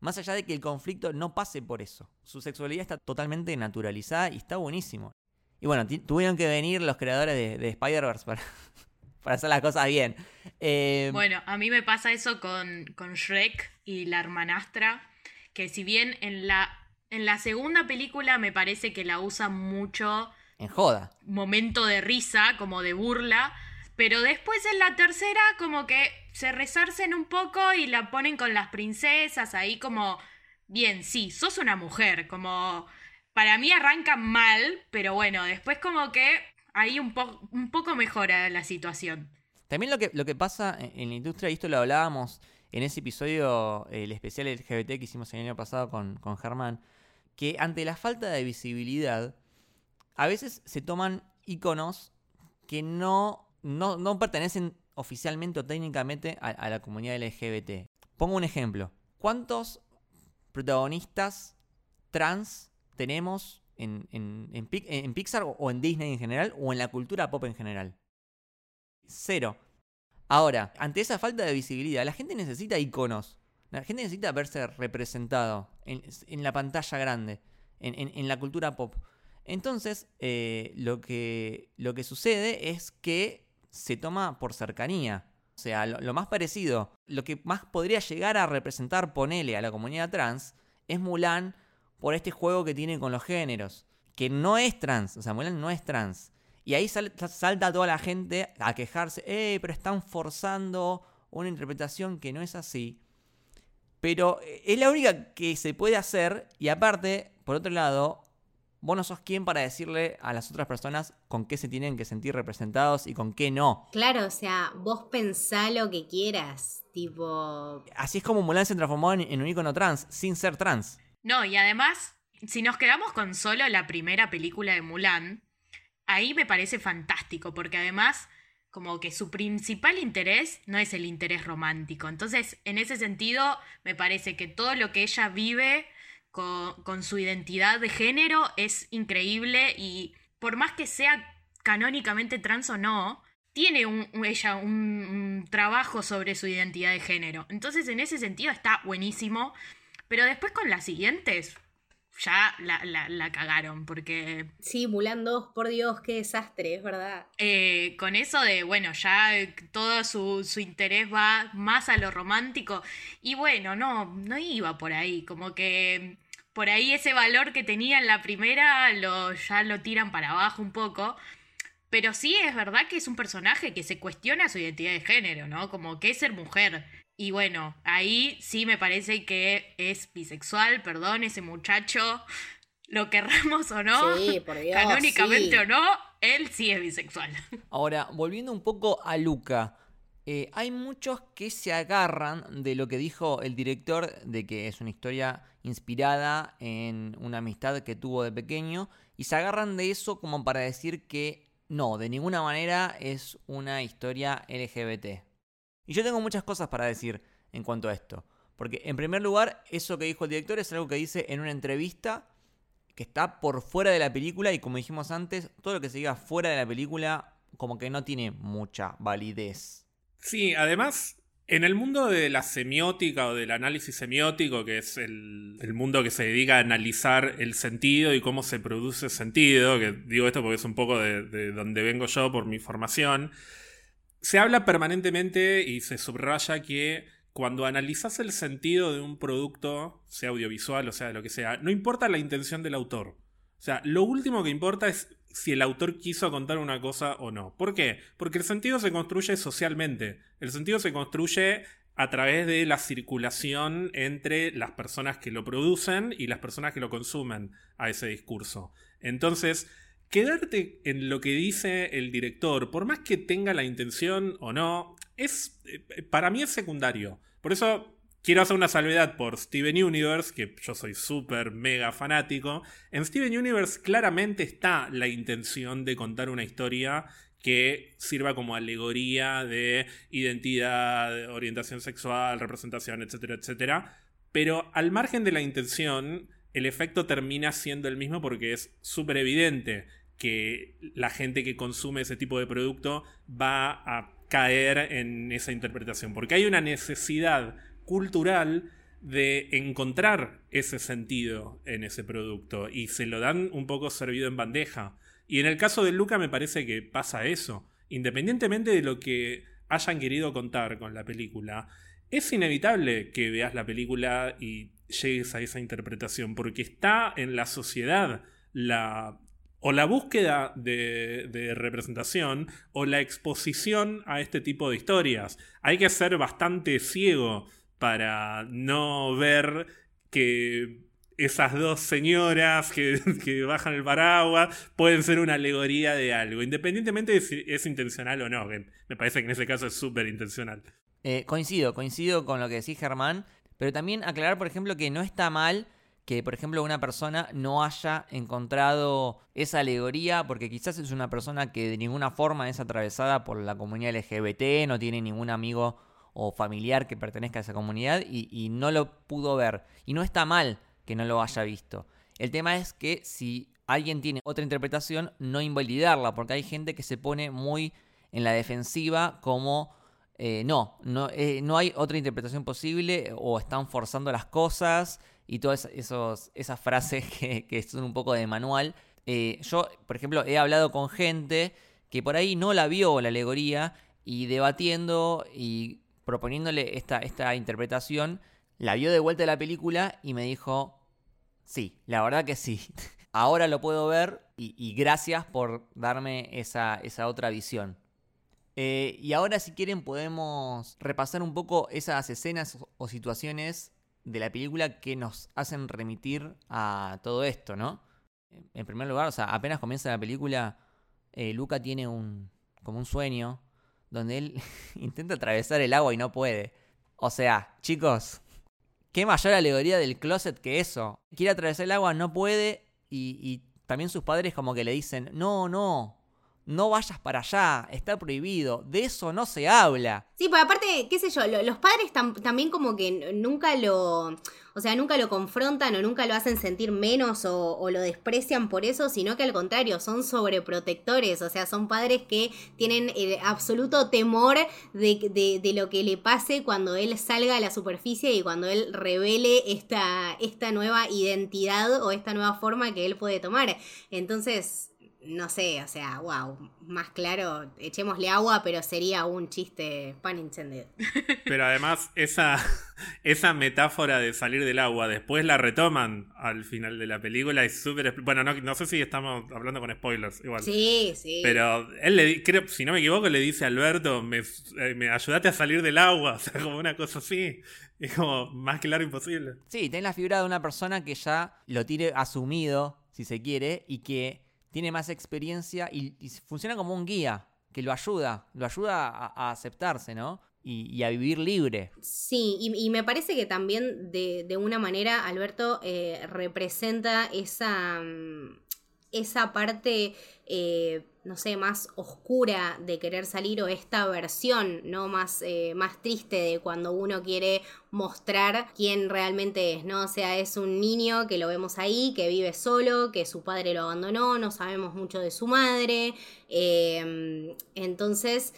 Speaker 2: Más allá de que el conflicto no pase por eso. Su sexualidad está totalmente naturalizada y está buenísimo. Y bueno, tuvieron que venir los creadores de, de Spider-Verse para, para hacer las cosas bien. Eh,
Speaker 4: Bueno, a mí me pasa eso con, con Shrek y la hermanastra, que si bien en la, en la segunda película me parece que la usan mucho
Speaker 2: en joda.
Speaker 4: momento de risa, como de burla, pero después en la tercera como que se resarcen un poco y la ponen con las princesas ahí como, bien, sí, sos una mujer, como, para mí arrancan mal, pero bueno, después como que ahí un, po- un poco mejora la situación.
Speaker 2: También lo que, lo que pasa en, en la industria, y esto lo hablábamos en ese episodio, el especial LGBT que hicimos el año pasado con, con Germán, que ante la falta de visibilidad, a veces se toman iconos que no, no, no pertenecen oficialmente o técnicamente a, la comunidad LGBT. Pongo un ejemplo. ¿Cuántos protagonistas trans tenemos en, en- en Pixar o en Disney en general o en la cultura pop en general? Cero. Ahora, ante esa falta de visibilidad, la gente necesita iconos. La gente necesita verse representado en, la pantalla grande, en, la cultura pop. Entonces, eh, lo, que, sucede es que se toma por cercanía. O sea, lo, lo más parecido, lo que más podría llegar a representar, ponele a la comunidad trans, es Mulan por este juego que tiene con los géneros, que no es trans, o sea, Mulan no es trans. Y ahí salta toda la gente a quejarse, eh, pero están forzando una interpretación que no es así. Pero eh, es la única que se puede hacer y aparte, por otro lado, vos no sos quien para decirle a las otras personas con qué se tienen que sentir representados y con qué no.
Speaker 1: Claro, o sea, vos pensá lo que quieras, tipo...
Speaker 2: Así es como Mulan se transformó en, un icono trans, sin ser trans.
Speaker 4: No, y además, si nos quedamos con solo la primera película de Mulan, ahí me parece fantástico, porque además como que su principal interés no es el interés romántico. Entonces, en ese sentido, me parece que todo lo que ella vive con, su identidad de género es increíble y por más que sea canónicamente trans o no, tiene ella un, trabajo sobre su identidad de género. Entonces, en ese sentido está buenísimo. Pero después con las siguientes, ya la, cagaron, porque...
Speaker 1: Sí, Mulan 2, por Dios, qué desastre, es verdad.
Speaker 4: Eh, con eso de, bueno, ya todo su, su, interés va más a lo romántico. Y bueno, no, no iba por ahí, como que por ahí ese valor que tenía en la primera lo, ya lo tiran para abajo un poco. Pero sí es verdad que es un personaje que se cuestiona su identidad de género, ¿no? Como que es ser mujer. Y bueno, ahí sí me parece que es bisexual, perdón, ese muchacho, lo querramos o no,
Speaker 1: sí, por Dios,
Speaker 4: canónicamente o no, él sí es bisexual.
Speaker 2: Ahora, volviendo un poco a Luca, eh, hay muchos que se agarran de lo que dijo el director, de que es una historia inspirada en una amistad que tuvo de pequeño, y se agarran de eso como para decir que no, de ninguna manera es una historia LGBT. Y yo tengo muchas cosas para decir en cuanto a esto. Porque en primer lugar, eso que dijo el director es algo que dice en una entrevista que está por fuera de la película y como dijimos antes, todo lo que se diga fuera de la película como que no tiene mucha validez.
Speaker 3: Sí, además, en el mundo de la semiótica o del análisis semiótico, que es el, mundo que se dedica a analizar el sentido y cómo se produce sentido, que digo esto porque es un poco de, de donde vengo yo por mi formación, se habla permanentemente y se subraya que cuando analizas el sentido de un producto, sea audiovisual o sea lo que sea, no importa la intención del autor. O sea, lo último que importa es si el autor quiso contar una cosa o no. ¿Por qué? Porque el sentido se construye socialmente. El sentido se construye a través de la circulación entre las personas que lo producen y las personas que lo consumen a ese discurso. Entonces, quedarte en lo que dice el director, por más que tenga la intención o no, es eh, para mí es secundario. Por eso quiero hacer una salvedad por Steven Universe, que yo soy súper mega fanático. En Steven Universe claramente está la intención de contar una historia que sirva como alegoría de identidad, orientación sexual, representación, etcétera, etcétera. Pero al margen de la intención, el efecto termina siendo el mismo porque es súper evidente que la gente que consume ese tipo de producto va a caer en esa interpretación, porque hay una necesidad cultural de encontrar ese sentido en ese producto y se lo dan un poco servido en bandeja. Y en el caso de Luca me parece que pasa eso, independientemente de lo que hayan querido contar con la película, es inevitable que veas la película y llegues a esa interpretación, porque está en la sociedad la o la búsqueda de, representación o la exposición a este tipo de historias. Hay que ser bastante ciego para no ver que esas dos señoras que, bajan el paraguas pueden ser una alegoría de algo, independientemente de si es intencional o no, me parece que en ese caso es súper intencional.
Speaker 2: Eh, coincido, coincido con lo que decís Germán, pero también aclarar, por ejemplo, que no está mal que, por ejemplo, una persona no haya encontrado esa alegoría, porque quizás es una persona que de ninguna forma es atravesada por la comunidad LGBT, no tiene ningún amigo o familiar que pertenezca a esa comunidad y, no lo pudo ver. Y no está mal que no lo haya visto. El tema es que si alguien tiene otra interpretación, no invalidarla, porque hay gente que se pone muy en la defensiva como... Eh, no, no, eh, no hay otra interpretación posible o están forzando las cosas y todas esos, esas frases que, son un poco de manual. Eh, yo, por ejemplo, he hablado con gente que por ahí no la vio la alegoría y debatiendo y proponiéndole esta, esta interpretación, la vio de vuelta de la película y me dijo, Sí, la verdad que sí. Ahora lo puedo ver y, gracias por darme esa, esa otra visión. Eh, y ahora si quieren podemos repasar un poco esas escenas o situaciones de la película que nos hacen remitir a todo esto, ¿no? En primer lugar, o sea, apenas comienza la película, eh, Luca tiene un como un sueño donde él intenta atravesar el agua y no puede. O sea, chicos, qué mayor alegoría del closet que eso. Quiere atravesar el agua, no puede y, y también sus padres como que le dicen, no, no, no vayas para allá, está prohibido, de eso no se habla.
Speaker 1: Sí, pues aparte, qué sé yo, los padres también como que nunca lo, o sea, nunca lo confrontan o nunca lo hacen sentir menos o, lo desprecian por eso, sino que al contrario, son sobreprotectores, o sea, son padres que tienen el absoluto temor de, de, lo que le pase cuando él salga a la superficie y cuando él revele esta, esta nueva identidad o esta nueva forma que él puede tomar. Entonces, no sé, o sea, wow, más claro, echémosle agua, pero sería un chiste pan intended.
Speaker 3: Pero además, esa, esa metáfora de salir del agua, después la retoman al final de la película, es súper... Bueno, no, sé si estamos hablando con spoilers, igual.
Speaker 1: Sí, sí.
Speaker 3: Pero él le creo, si no me equivoco, le dice a Alberto, me, eh, me ayudaste a salir del agua, o sea, como una cosa así. Es como más claro imposible.
Speaker 2: Sí, ten la figura de una persona que ya lo tiene asumido, si se quiere, y que tiene más experiencia y, funciona como un guía que lo ayuda, lo ayuda a, aceptarse, ¿no? Y, a vivir libre.
Speaker 1: Sí, y, me parece que también de, de una manera Alberto eh, representa esa, mm, esa parte eh, no sé, más oscura de querer salir o esta versión, ¿no? Más, eh, más triste de cuando uno quiere mostrar quién realmente es, ¿no? O sea, es un niño que lo vemos ahí, que vive solo, que su padre lo abandonó, no sabemos mucho de su madre. Eh, entonces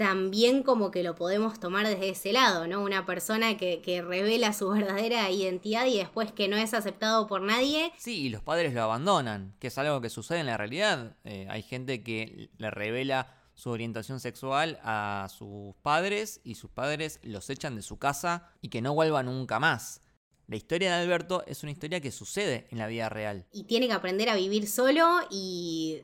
Speaker 1: también como que lo podemos tomar desde ese lado, ¿no? Una persona que, revela su verdadera identidad y después que no es aceptado por nadie.
Speaker 2: Sí, y los padres lo abandonan, que es algo que sucede en la realidad. Eh, hay gente que le revela su orientación sexual a sus padres y sus padres los echan de su casa y que no vuelva nunca más. La historia de Alberto es una historia que sucede en la vida real.
Speaker 1: Y tiene que aprender a vivir solo y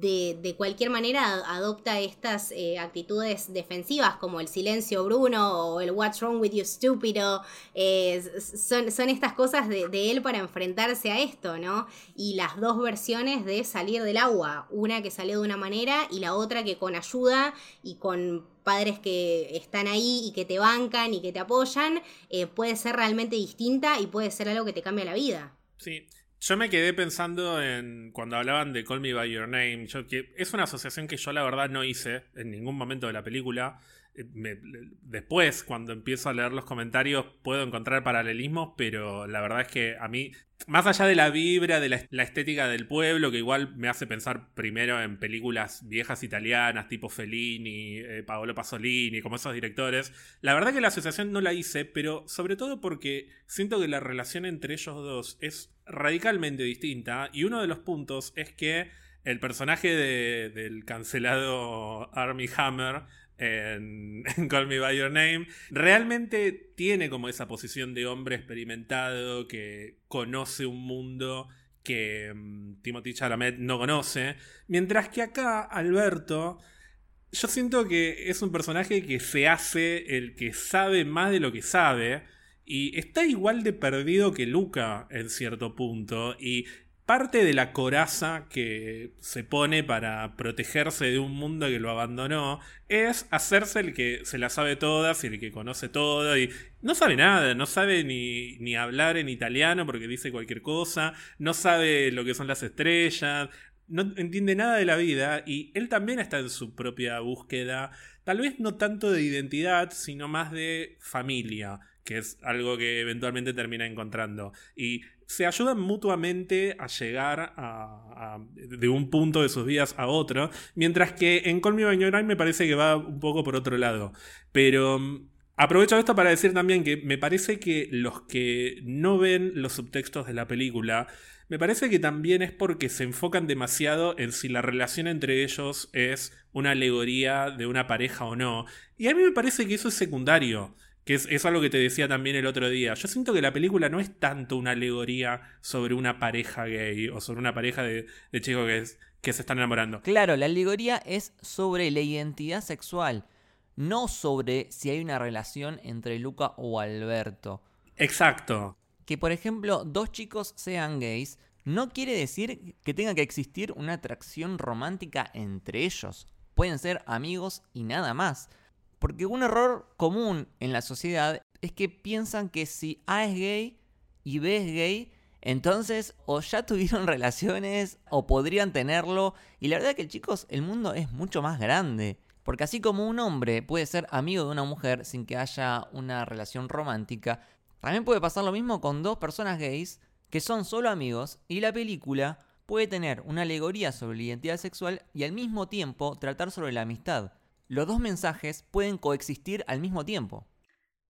Speaker 1: de, cualquier manera adopta estas eh, actitudes defensivas como el silencio Bruno o el What's wrong with you stupido. Eh, son, son, estas cosas de, de, él para enfrentarse a esto, ¿no? Y las dos versiones de salir del agua. Una que salió de una manera y la otra que con ayuda y con padres que están ahí y que te bancan y que te apoyan, eh, puede ser realmente distinta y puede ser algo que te cambia la vida.
Speaker 3: Sí, yo me quedé pensando en cuando hablaban de Call Me By Your Name, yo, que es una asociación que yo la verdad no hice en ningún momento de la película. Eh, después, cuando empiezo a leer los comentarios, puedo encontrar paralelismos, pero la verdad es que a mí más allá de la vibra, de la, estética del pueblo, que igual me hace pensar primero en películas viejas italianas, tipo Fellini, eh, Paolo Pasolini, como esos directores, la verdad que la asociación no la hice, pero sobre todo porque siento que la relación entre ellos dos es radicalmente distinta, y uno de los puntos es que el personaje del cancelado Army Hammer en, Call Me By Your Name, realmente tiene como esa posición de hombre experimentado que conoce un mundo que um, Timothy Chalamet no conoce, mientras que acá Alberto, yo siento que es un personaje que se hace el que sabe más de lo que sabe, y está igual de perdido que Luca en cierto punto, y parte de la coraza que se pone para protegerse de un mundo que lo abandonó es hacerse el que se la sabe todas y el que conoce todo y no sabe nada, no sabe ni, ni hablar en italiano porque dice cualquier cosa, no sabe lo que son las estrellas, no entiende nada de la vida y él también está en su propia búsqueda, tal vez no tanto de identidad, sino más de familia, que es algo que eventualmente termina encontrando. Y se ayudan mutuamente a llegar a, de un punto de sus vidas a otro, mientras que en Call Me By me parece que va un poco por otro lado. Pero mm, aprovecho esto para decir también que me parece que los que no ven los subtextos de la película, me parece que también es porque se enfocan demasiado en si la relación entre ellos es una alegoría de una pareja o no. Y a mí me parece que eso es secundario Que es, es, algo que te decía también el otro día. Yo siento que la película no es tanto una alegoría sobre una pareja gay o sobre una pareja de, de chicos que, que se están enamorando.
Speaker 2: Claro, la alegoría es sobre la identidad sexual, no sobre si hay una relación entre Luca o Alberto.
Speaker 3: Exacto.
Speaker 2: Que por ejemplo dos chicos sean gays no quiere decir que tenga que existir una atracción romántica entre ellos. Pueden ser amigos y nada más. Porque un error común en la sociedad es que piensan que si A es gay y B es gay, entonces o ya tuvieron relaciones o podrían tenerlo. Y la verdad que chicos, el mundo es mucho más grande. Porque así como un hombre puede ser amigo de una mujer sin que haya una relación romántica, también puede pasar lo mismo con dos personas gays que son solo amigos y la película puede tener una alegoría sobre la identidad sexual y al mismo tiempo tratar sobre la amistad. Los dos mensajes pueden coexistir al mismo tiempo.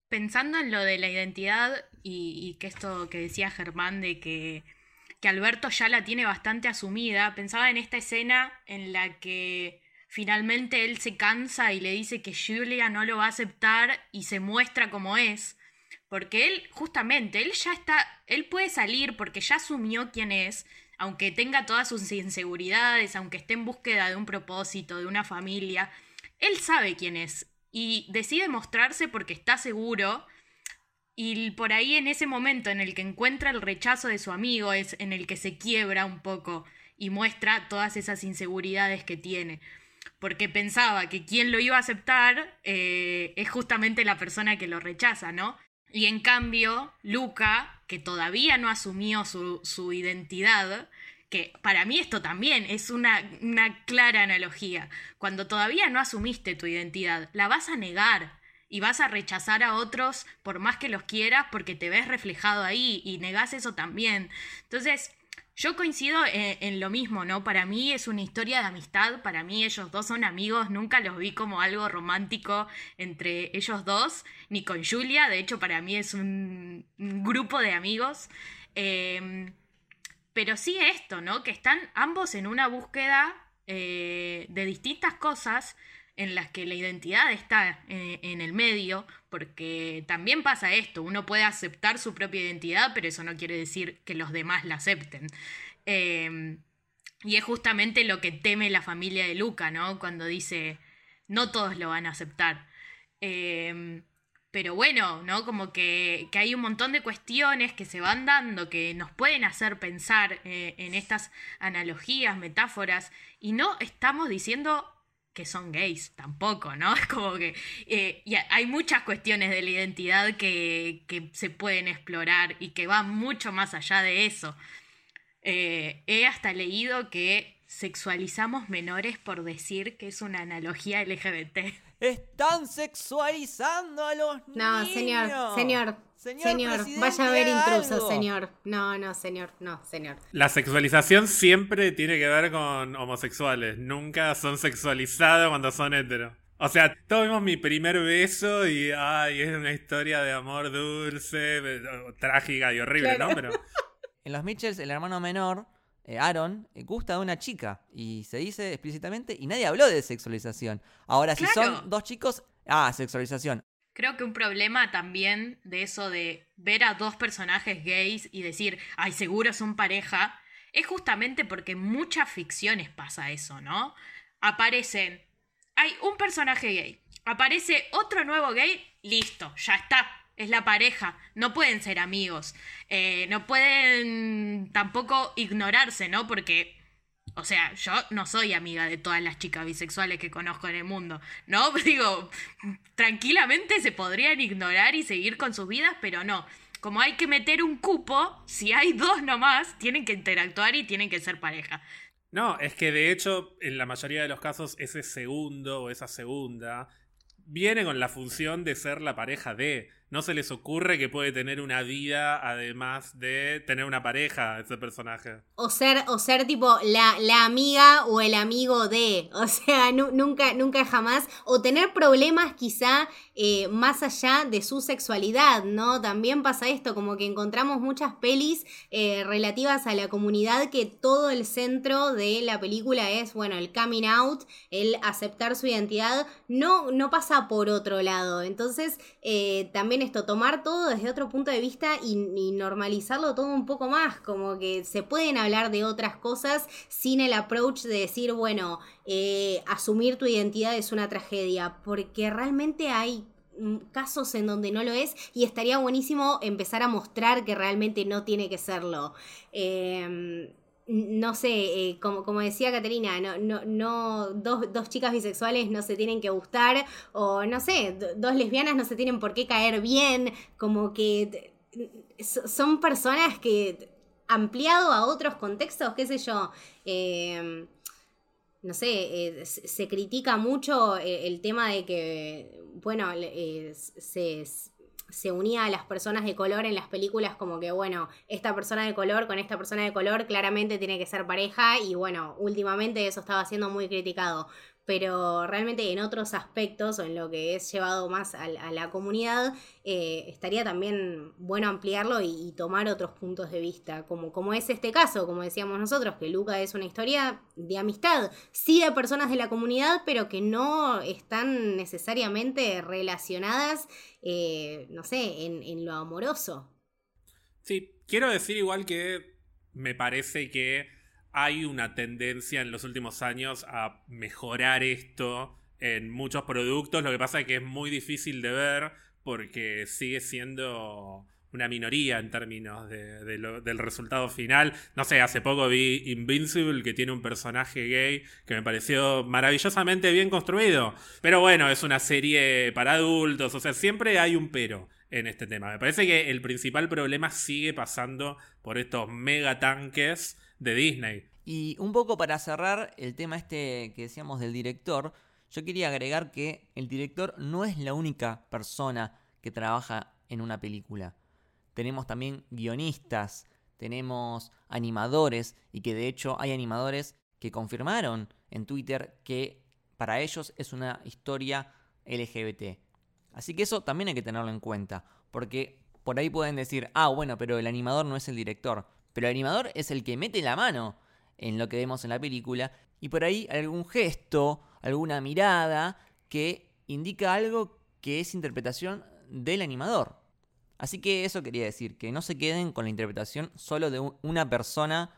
Speaker 4: Pensando en lo de la identidad y, que esto que decía Germán de que, que Alberto ya la tiene bastante asumida, pensaba en esta escena en la que finalmente él se cansa y le dice que Julia no lo va a aceptar y se muestra como es. Porque él, justamente, él ya está, él puede salir porque ya asumió quién es, aunque tenga todas sus inseguridades, aunque esté en búsqueda de un propósito, de una familia, él sabe quién es y decide mostrarse porque está seguro. Y por ahí en ese momento en el que encuentra el rechazo de su amigo es en el que se quiebra un poco y muestra todas esas inseguridades que tiene. Porque pensaba que quien lo iba a aceptar eh, es justamente la persona que lo rechaza, ¿no? Y en cambio, Luca, que todavía no asumió su, su identidad, que para mí esto también es una, una clara analogía. Cuando todavía no asumiste tu identidad, la vas a negar y vas a rechazar a otros por más que los quieras porque te ves reflejado ahí y negás eso también. Entonces, yo coincido en, lo mismo, ¿no? Para mí es una historia de amistad, para mí ellos dos son amigos, nunca los vi como algo romántico entre ellos dos, ni con Julia, de hecho para mí es un, grupo de amigos. Em, pero sí esto, ¿no? Que están ambos en una búsqueda eh, de distintas cosas en las que la identidad está eh, en, el medio, porque también pasa esto, uno puede aceptar su propia identidad, pero eso no quiere decir que los demás la acepten. Em, y es justamente lo que teme la familia de Luca, ¿no? Cuando dice, no todos lo van a aceptar. Em, pero bueno, ¿no? Como que, hay un montón de cuestiones que se van dando, que nos pueden hacer pensar eh, en estas analogías, metáforas, y no estamos diciendo que son gays, tampoco, ¿no? Es como que eh, hay muchas cuestiones de la identidad que, se pueden explorar y que van mucho más allá de eso. Eh, he hasta leído que sexualizamos menores por decir que es una analogía LGBT.
Speaker 2: Están sexualizando a los
Speaker 1: niños. No, señor, señor, Señor, vaya a ver intrusos, señor. No, no, señor, no, señor.
Speaker 3: La sexualización siempre tiene que ver con homosexuales. Nunca son sexualizados cuando son heteros. O sea, todos vimos mi primer beso y ay, es una historia de amor dulce, trágica y horrible, ¿no? Pero.
Speaker 2: En los Mitchells, el hermano menor, Aaron, eh, gusta de una chica. Y se dice explícitamente, y nadie habló de sexualización. Ahora, si son dos chicos, ah, sexualización.
Speaker 4: Creo que un problema también de eso de ver a dos personajes gays y decir, ay, seguro son pareja, es justamente porque en muchas ficciones pasa eso, ¿no? Aparecen, hay un personaje gay, aparece otro nuevo gay, listo, ya está, es la pareja, no pueden ser amigos, eh, no pueden tampoco ignorarse, ¿no? Porque o sea, yo no soy amiga de todas las chicas bisexuales que conozco en el mundo, ¿no? Digo, tranquilamente se podrían ignorar y seguir con sus vidas, pero no. Como hay que meter un cupo, si hay dos nomás, tienen que interactuar y tienen que ser pareja.
Speaker 3: No, es que de hecho, en la mayoría de los casos, ese segundo o esa segunda viene con la función de ser la pareja de. No se les ocurre que puede tener una vida además de tener una pareja, ese personaje.
Speaker 1: O ser, o ser tipo la, la amiga o el amigo de. O sea, nunca, nunca jamás. O tener problemas quizá eh, más allá de su sexualidad, ¿no? También pasa esto, como que encontramos muchas pelis eh, relativas a la comunidad que todo el centro de la película es, bueno, el coming out, el aceptar su identidad. No, no pasa por otro lado. Entonces, eh, también esto, tomar todo desde otro punto de vista y, normalizarlo todo un poco más, como que se pueden hablar de otras cosas sin el approach de decir, bueno, eh, asumir tu identidad es una tragedia, porque realmente hay mm, casos en donde no lo es y estaría buenísimo empezar a mostrar que realmente no tiene que serlo. Em, no sé, eh, como, como decía Caterina, no, no, no dos, dos, chicas bisexuales no se tienen que gustar, o no sé, dos lesbianas no se tienen por qué caer bien, como que son personas que ampliado a otros contextos, qué sé yo, em, no sé, eh, se critica mucho eh, el tema de que, bueno, se se unía a las personas de color en las películas como que, bueno, esta persona de color con esta persona de color claramente tiene que ser pareja y bueno, últimamente eso estaba siendo muy criticado pero realmente en otros aspectos o en lo que es llevado más a, la comunidad, eh, estaría también bueno ampliarlo y, tomar otros puntos de vista, como, como es este caso, como decíamos nosotros, que Luca es una historia de amistad, sí de personas de la comunidad, pero que no están necesariamente relacionadas, eh, no sé, en, en lo amoroso.
Speaker 3: Sí, quiero decir igual que me parece que hay una tendencia en los últimos años a mejorar esto en muchos productos. Lo que pasa es que es muy difícil de ver porque sigue siendo una minoría en términos del resultado final. No sé, hace poco vi Invincible, que tiene un personaje gay que me pareció maravillosamente bien construido. Pero bueno, es una serie para adultos, o sea, siempre hay un pero en este tema. Me parece que el principal problema sigue pasando por estos mega tanques de Disney.
Speaker 2: Y un poco para cerrar el tema este que decíamos del director, yo quería agregar que el director no es la única persona que trabaja en una película. Tenemos también guionistas, tenemos animadores y que de hecho hay animadores que confirmaron en Twitter que para ellos es una historia LGBT. Así que eso también hay que tenerlo en cuenta, porque por ahí pueden decir, ah, bueno, pero el animador no es el director. Pero el animador es el que mete la mano en lo que vemos en la película y por ahí algún gesto, alguna mirada que indica algo que es interpretación del animador. Así que eso quería decir, que no se queden con la interpretación solo de una persona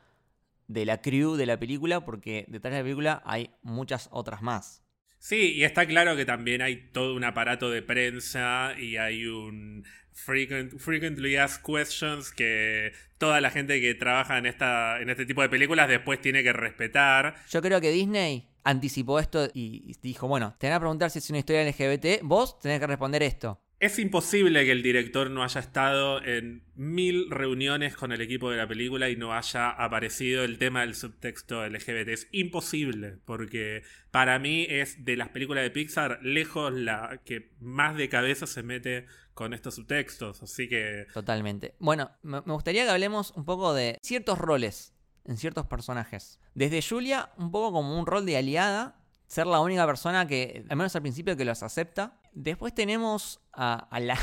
Speaker 2: de la crew de la película, porque detrás de la película hay muchas otras más.
Speaker 3: Sí, y está claro que también hay todo un aparato de prensa y hay un frequently asked questions que toda la gente que trabaja en, esta, en este tipo de películas después tiene que respetar.
Speaker 2: Yo creo que Disney anticipó esto y dijo, bueno, te van a preguntar si es una historia LGBT, vos tenés que responder esto.
Speaker 3: Es imposible que el director no haya estado en mil reuniones con el equipo de la película y no haya aparecido el tema del subtexto LGBT. Es imposible, porque para mí es de las películas de Pixar lejos la que más de cabeza se mete con estos subtextos. Así que.
Speaker 2: Totalmente. Bueno, me gustaría que hablemos un poco de ciertos roles en ciertos personajes. Desde Julia, un poco como un rol de aliada, ser la única persona que, al menos al principio, que los acepta. Después tenemos a, la,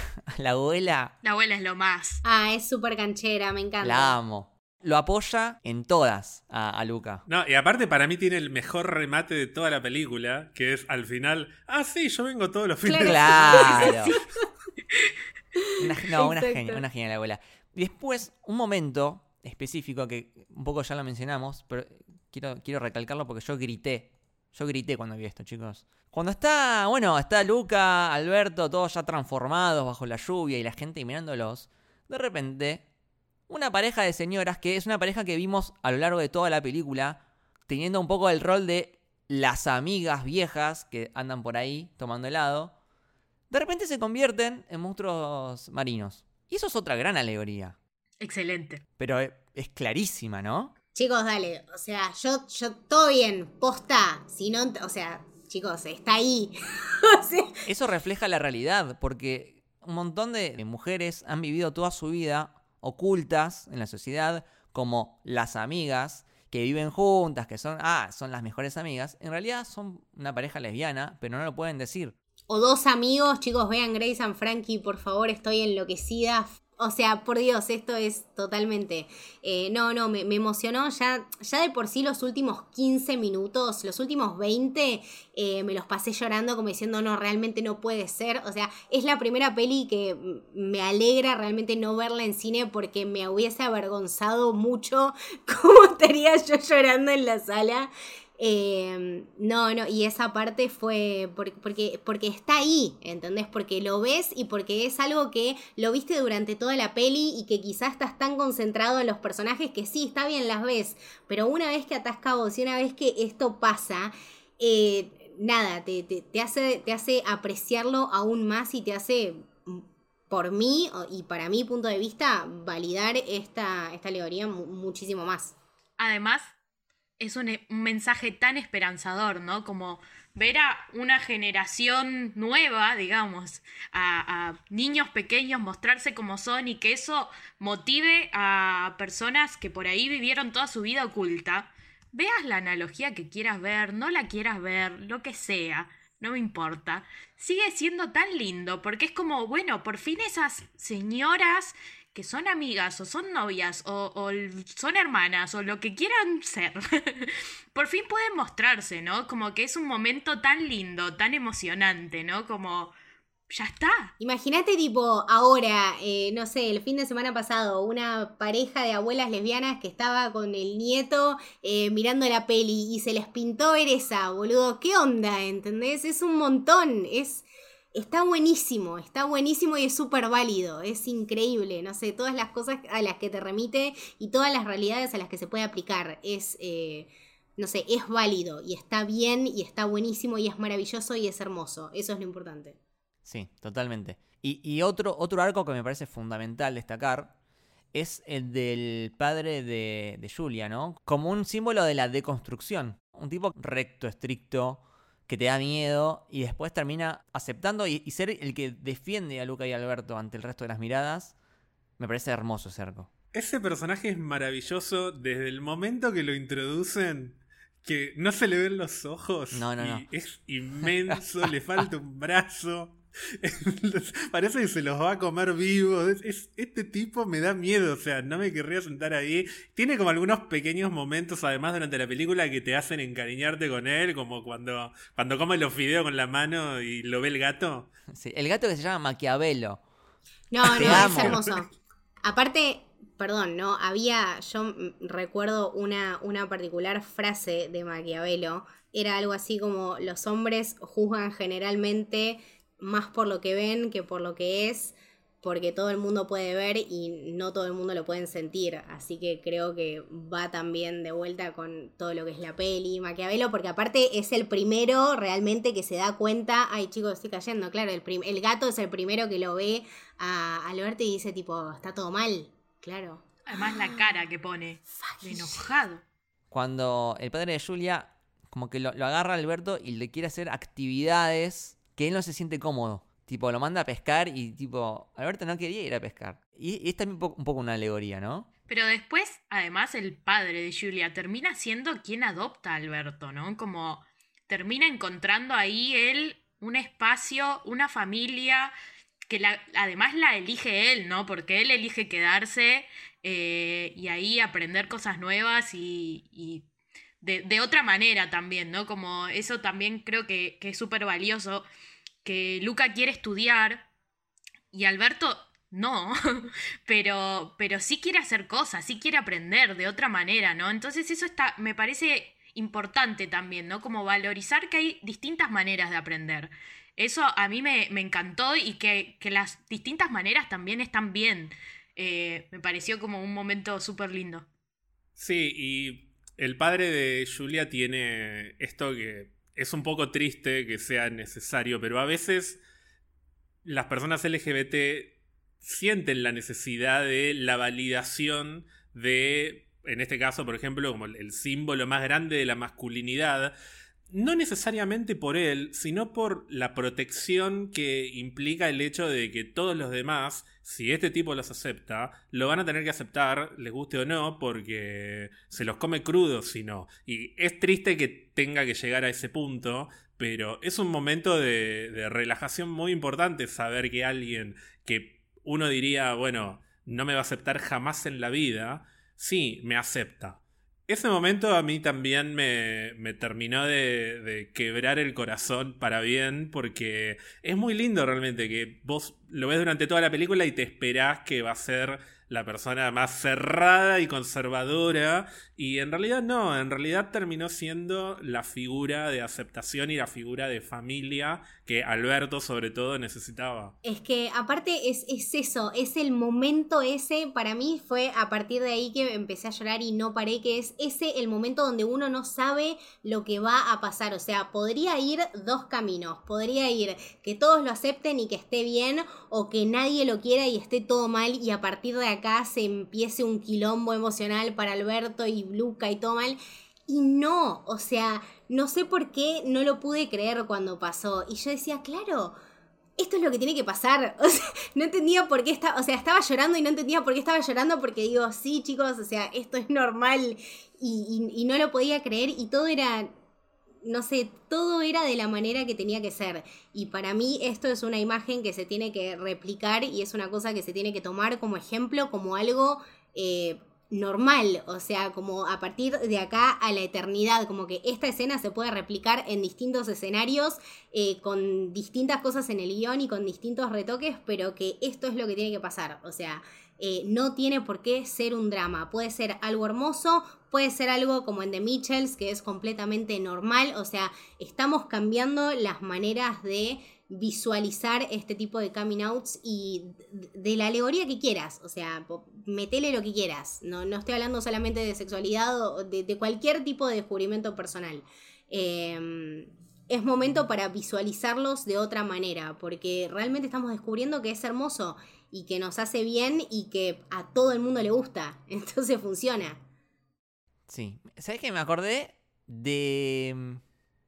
Speaker 2: abuela.
Speaker 4: La abuela es lo más.
Speaker 1: Ah, es súper canchera, me encanta.
Speaker 2: La amo. Lo apoya en todas a, Luca.
Speaker 3: No, y aparte para mí tiene el mejor remate de toda la película, que es al final, ah, sí, yo vengo todos los fines.
Speaker 2: Claro. una, no, una genia, una genia la abuela. Después, un momento específico que un poco ya lo mencionamos, pero quiero, quiero recalcarlo porque yo grité yo grité cuando vi esto, chicos. Cuando está, bueno, está Luca, Alberto, todos ya transformados bajo la lluvia y la gente mirándolos, de repente, una pareja de señoras, que es una pareja que vimos a lo largo de toda la película, teniendo un poco el rol de las amigas viejas que andan por ahí tomando helado, de repente se convierten en monstruos marinos. Y eso es otra gran alegoría.
Speaker 4: Excelente.
Speaker 2: Pero es clarísima, ¿no?
Speaker 1: Chicos, dale, o sea, yo, yo, todo bien, posta, si no, o sea, chicos, está ahí.
Speaker 2: Eso refleja la realidad, porque un montón de mujeres han vivido toda su vida ocultas en la sociedad como las amigas que viven juntas, que son, ah, son las mejores amigas, en realidad son una pareja lesbiana, pero no lo pueden decir.
Speaker 1: O dos amigos, chicos, vean Grace and Frankie, por favor, estoy enloquecida. O sea, por Dios, esto es totalmente. Eh, no, no, me, emocionó. Ya, ya de por sí los últimos 15 minutos, los últimos 20, eh, me los pasé llorando como diciendo, no, realmente no puede ser. O sea, es la primera peli que me alegra realmente no verla en cine porque me hubiese avergonzado mucho cómo estaría yo llorando en la sala. Em, no, no, y esa parte fue porque, porque está ahí, ¿entendés? Porque lo ves y porque es algo que lo viste durante toda la peli y que quizás estás tan concentrado en los personajes que sí, está bien, las ves, pero una vez que atas cabos y una vez que esto pasa, eh, nada, te, hace, te hace apreciarlo aún más y te hace por mí y para mi punto de vista, validar esta, esta alegoría muchísimo más.
Speaker 4: Además, es un, mensaje tan esperanzador, ¿no? Como ver a una generación nueva, digamos, a, niños pequeños mostrarse como son y que eso motive a personas que por ahí vivieron toda su vida oculta. Veas la analogía que quieras ver, no la quieras ver, lo que sea, no me importa. Sigue siendo tan lindo porque es como, bueno, por fin esas señoras que son amigas o son novias o, son hermanas o lo que quieran ser, por fin pueden mostrarse, ¿no? Como que es un momento tan lindo, tan emocionante, ¿no? Como... Ya está.
Speaker 1: Imagínate tipo ahora, eh, no sé, el fin de semana pasado, una pareja de abuelas lesbianas que estaba con el nieto eh, mirando la peli y se les pintó ver esa, boludo. ¿Qué onda? ¿Entendés? Es un montón. Es, está buenísimo, está buenísimo y es súper válido, es increíble, no sé, todas las cosas a las que te remite y todas las realidades a las que se puede aplicar, es, eh, no sé, es válido y está bien y está buenísimo y es maravilloso y es hermoso, eso es lo importante.
Speaker 2: Sí, totalmente. Y, otro, otro arco que me parece fundamental destacar es el del padre de, de Julia, ¿no? Como un símbolo de la deconstrucción. Un tipo recto, estricto, que te da miedo y después termina aceptando y, ser el que defiende a Luca y Alberto ante el resto de las miradas, me parece hermoso ese arco.
Speaker 3: Ese personaje es maravilloso desde el momento que lo introducen, que no se le ven los ojos.
Speaker 2: No, no, no.
Speaker 3: Es inmenso, le falta un brazo. Parece que se los va a comer vivos. este tipo me da miedo, o sea, no me querría sentar ahí. Tiene como algunos pequeños momentos, además, durante la película que te hacen encariñarte con él, como cuando, cuando come los fideos con la mano y lo ve el gato.
Speaker 2: Sí, el gato que se llama Maquiavelo.
Speaker 1: No, no, es hermoso. Aparte, perdón, ¿no? Había, yo recuerdo una, una particular frase de Maquiavelo. Era algo así como, los hombres juzgan generalmente más por lo que ven que por lo que es, porque todo el mundo puede ver y no todo el mundo lo pueden sentir. Así que creo que va también de vuelta con todo lo que es la peli, Maquiavelo, porque aparte es el primero realmente que se da cuenta, ay chicos, estoy cayendo, claro, el, el gato es el primero que lo ve a Alberto y dice tipo, está todo mal, claro.
Speaker 4: Además la cara que pone, enojado.
Speaker 2: Cuando el padre de Julia como que lo, lo agarra a Alberto y le quiere hacer actividades que él no se siente cómodo. Tipo, lo manda a pescar y tipo, Alberto no quería ir a pescar. Y, es también un poco, una alegoría, ¿no?
Speaker 4: Pero después, además, el padre de Julia termina siendo quien adopta a Alberto, ¿no? Como termina encontrando ahí él un espacio, una familia, que además la elige él, ¿no? Porque él elige quedarse eh, y ahí aprender cosas nuevas y, de, otra manera también, ¿no? Como eso también creo que, que es súper valioso que Luca quiere estudiar y Alberto no, pero, pero sí quiere hacer cosas, sí quiere aprender de otra manera, ¿no? Entonces eso está, me parece importante también, ¿no? Como valorizar que hay distintas maneras de aprender. Eso a mí me, encantó y que, las distintas maneras también están bien. Eh, me pareció como un momento súper lindo.
Speaker 3: Sí, y el padre de Julia tiene esto que es un poco triste que sea necesario, pero a veces las personas LGBT sienten la necesidad de la validación de, en este caso, por ejemplo, como el símbolo más grande de la masculinidad, no necesariamente por él, sino por la protección que implica el hecho de que todos los demás, si este tipo los acepta, lo van a tener que aceptar, les guste o no, porque se los come crudos si no. Y es triste que tenga que llegar a ese punto, pero es un momento de, de relajación muy importante saber que alguien que uno diría, bueno, no me va a aceptar jamás en la vida, sí, me acepta ese momento a mí también me, terminó de, de, quebrar el corazón para bien, porque es muy lindo realmente que vos lo ves durante toda la película y te esperás que va a ser la persona más cerrada y conservadora. Y en realidad no, en realidad terminó siendo la figura de aceptación y la figura de familia que Alberto sobre todo necesitaba.
Speaker 1: Es que aparte es, es eso, es el momento ese, para mí fue a partir de ahí que empecé a llorar y no paré, que es ese el momento donde uno no sabe lo que va a pasar. O sea, podría ir dos caminos. Podría ir que todos lo acepten y que esté bien, o que nadie lo quiera y esté todo mal y a partir de acá se empiece un quilombo emocional para Alberto y Luca y todo mal. Y no, o sea, no sé por qué no lo pude creer cuando pasó. Y yo decía, claro, esto es lo que tiene que pasar. O sea, no entendía por qué estaba, o sea, estaba llorando y no entendía por qué estaba llorando porque digo, sí, chicos, o sea, esto es normal y, no lo podía creer y todo era no sé, todo era de la manera que tenía que ser. Y para mí esto es una imagen que se tiene que replicar y es una cosa que se tiene que tomar como ejemplo, como algo eh, normal, o sea, como a partir de acá a la eternidad, como que esta escena se puede replicar en distintos escenarios, eh, con distintas cosas en el guion y con distintos retoques, pero que esto es lo que tiene que pasar, o sea, eh, no tiene por qué ser un drama. Puede ser algo hermoso, puede ser algo como en The Mitchells, que es completamente normal. O sea, estamos cambiando las maneras de visualizar este tipo de coming outs y de la alegoría que quieras. O sea, metele lo que quieras. No, no estoy hablando solamente de sexualidad o de, cualquier tipo de descubrimiento personal. Em, es momento para visualizarlos de otra manera, porque realmente estamos descubriendo que es hermoso y que nos hace bien y que a todo el mundo le gusta. Entonces funciona.
Speaker 2: Sí. ¿Sabes qué? Me acordé de mm,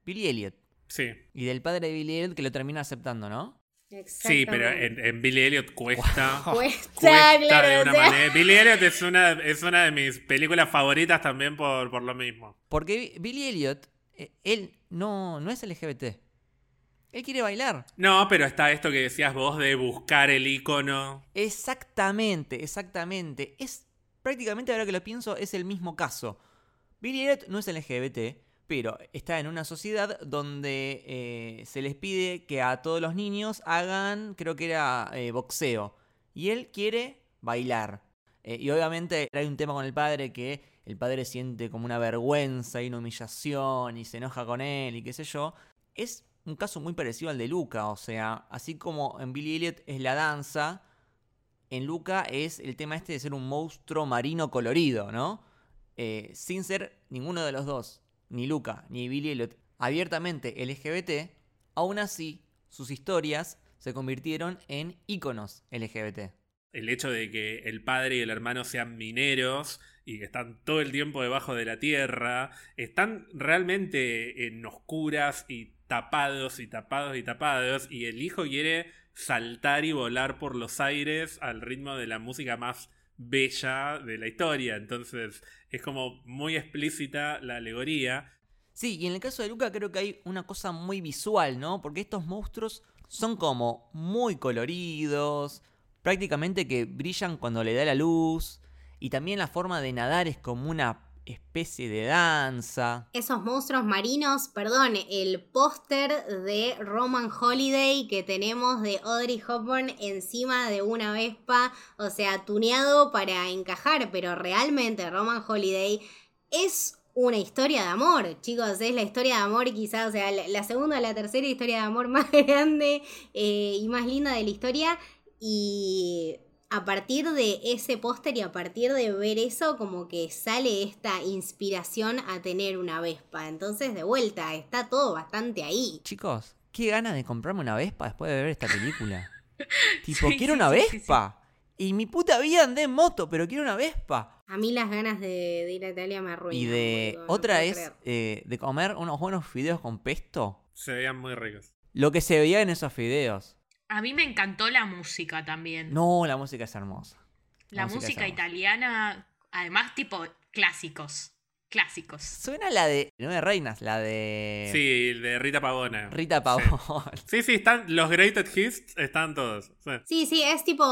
Speaker 2: Billy Elliot.
Speaker 3: Sí.
Speaker 2: Y del padre de Billy Elliot que lo termina aceptando, ¿no?
Speaker 3: Sí, pero en, Billy Elliot cuesta.
Speaker 1: cuesta, claro,
Speaker 3: de una manera. Billy Elliot es una, es una de mis películas favoritas también por, por lo mismo.
Speaker 2: Porque Billy Elliot, eh, él no, no es LGBT. Él quiere bailar.
Speaker 3: No, pero está esto que decías vos de buscar el icono.
Speaker 2: Exactamente, exactamente. Es prácticamente ahora que lo pienso, es el mismo caso. Billy Elliot no es LGBT, pero está en una sociedad donde eh, se les pide que a todos los niños hagan, creo que era eh, boxeo. Y él quiere bailar. Eh, y obviamente hay un tema con el padre que el padre siente como una vergüenza y una humillación y se enoja con él y qué sé yo. Es un caso muy parecido al de Luca, o sea, así como en Billy Elliot es la danza, en Luca es el tema este de ser un monstruo marino colorido, ¿no? Sin ser ninguno de los dos, ni Luca ni Billy Elliot, abiertamente LGBT, aún así sus historias se convirtieron en íconos LGBT.
Speaker 3: El hecho de que el padre y el hermano sean mineros y que están todo el tiempo debajo de la tierra, están realmente en oscuras y tapados y tapados y tapados, y el hijo quiere saltar y volar por los aires al ritmo de la música más bella de la historia. Entonces es como muy explícita la alegoría.
Speaker 2: Sí, y en el caso de Luca creo que hay una cosa muy visual, ¿no? Porque estos monstruos son como muy coloridos, prácticamente que brillan cuando le da la luz, y también la forma de nadar es como una especie de danza.
Speaker 1: Esos monstruos marinos, perdón, el póster de Roman Holiday que tenemos de Audrey Hepburn encima de una Vespa, o sea, tuneado para encajar, pero realmente Roman Holiday es una historia de amor, chicos, es la historia de amor quizás, o sea, la, segunda o la tercera historia de amor más grande eh, y más linda de la historia y a partir de ese póster y a partir de ver eso, como que sale esta inspiración a tener una Vespa. Entonces, de vuelta, está todo bastante ahí.
Speaker 2: Chicos, qué ganas de comprarme una Vespa después de ver esta película. tipo, quiero una Vespa. Y mi puta vida andé en moto, pero quiero una Vespa.
Speaker 1: A mí las ganas de, de ir a Italia me arruinan.
Speaker 2: Y de.
Speaker 1: no
Speaker 2: otra es eh, de comer unos buenos fideos con pesto.
Speaker 3: Se veían muy ricos.
Speaker 2: Lo que se veía en esos fideos.
Speaker 4: A mí me encantó la música también.
Speaker 2: No, la música es hermosa.
Speaker 4: la
Speaker 2: música
Speaker 4: italiana, además, tipo clásicos. Clásicos.
Speaker 2: Suena la de Nueve Reinas, la de
Speaker 3: Sí, de Rita Pavone.
Speaker 2: Eh. Rita Pavón.
Speaker 3: Sí, sí, están, los Greatest Hits están todos. Sí.
Speaker 1: Sí, sí, es tipo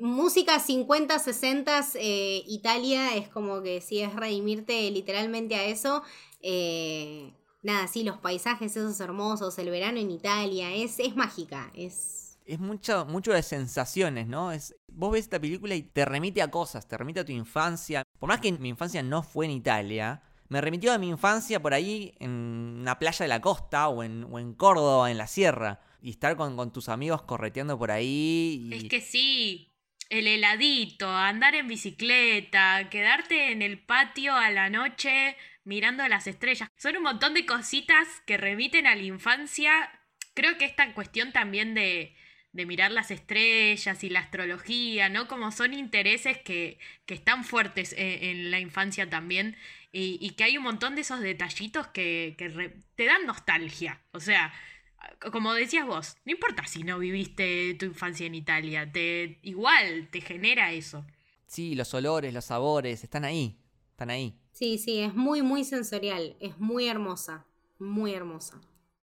Speaker 1: música 50, 60, eh, Italia, es como que si es redimirte literalmente a eso. eh, nada, sí, los paisajes esos hermosos, el verano en Italia, es, es mágica, es...
Speaker 2: Es mucho, mucho de sensaciones, ¿no? Es, vos ves esta película y te remite a cosas, te remite a tu infancia. Por más que mi infancia no fue en Italia, me remitió a mi infancia por ahí en una playa de la costa o en, o en Córdoba, en la sierra. Y estar con, con tus amigos correteando por ahí.
Speaker 4: Es que sí, el heladito, andar en bicicleta, quedarte en el patio a la noche mirando las estrellas. Son un montón de cositas que remiten a la infancia. Creo que esta cuestión también de, de mirar las estrellas y la astrología, ¿no? Como son intereses que, que están fuertes en, en la infancia también. Y, y que hay un montón de esos detallitos que, que re- te dan nostalgia. O sea, como decías vos, no importa si no viviste tu infancia en Italia, te igual te genera eso.
Speaker 2: Sí, los olores, los sabores, están ahí. Están ahí.
Speaker 1: Sí, sí, es muy, muy sensorial, es muy hermosa, muy hermosa.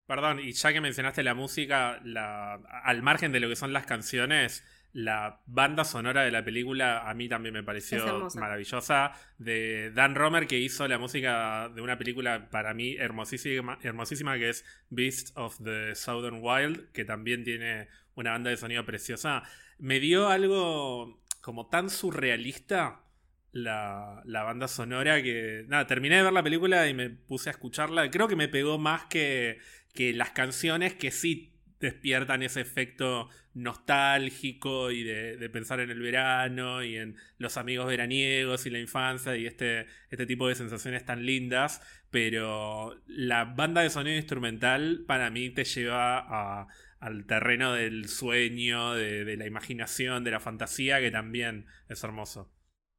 Speaker 3: Perdón, y ya que mencionaste la música, la, al margen de lo que son las canciones, la banda sonora de la película a mí también me pareció maravillosa. De Dan Romer, que hizo la música de una película para mí hermosísima, hermosísima que es Beast of the Southern Wild, que también tiene una banda de sonido preciosa. Me dio algo como tan surrealista la, la banda sonora que. Nada, terminé de ver la película y me puse a escucharla. Creo que me pegó más que, que las canciones que sí despiertan ese efecto nostálgico y de, de pensar en el verano y en los amigos veraniegos y la infancia y este, este tipo de sensaciones tan lindas. Pero la banda de sonido instrumental para mí te lleva a, al terreno del sueño, de, de la imaginación, de la fantasía, que también es hermoso.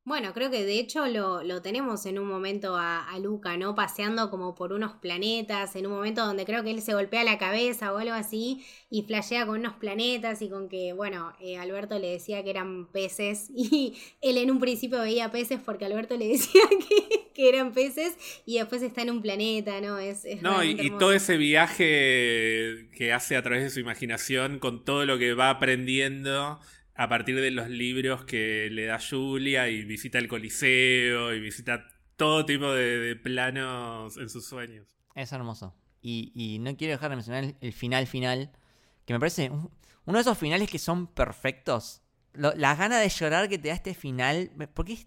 Speaker 1: Bueno, creo que de hecho lo, lo tenemos en un momento a, a Luca, ¿no? Paseando como por unos planetas, en un momento donde creo que él se golpea la cabeza o algo así y flashea con unos planetas y con que, bueno, eh, Alberto le decía que eran peces y él en un principio veía peces porque Alberto le decía que, que eran peces y después está en un planeta, ¿no? Es, es
Speaker 3: No, y, todo ese viaje que hace a través de su imaginación con todo lo que va aprendiendo a partir de los libros que le da Julia y visita el Coliseo y visita todo tipo de, planos en sus sueños.
Speaker 2: Es hermoso. Y, no quiero dejar de mencionar el, final final, que me parece un- uno de esos finales que son perfectos. Lo- las ganas de llorar que te da este final, porque es,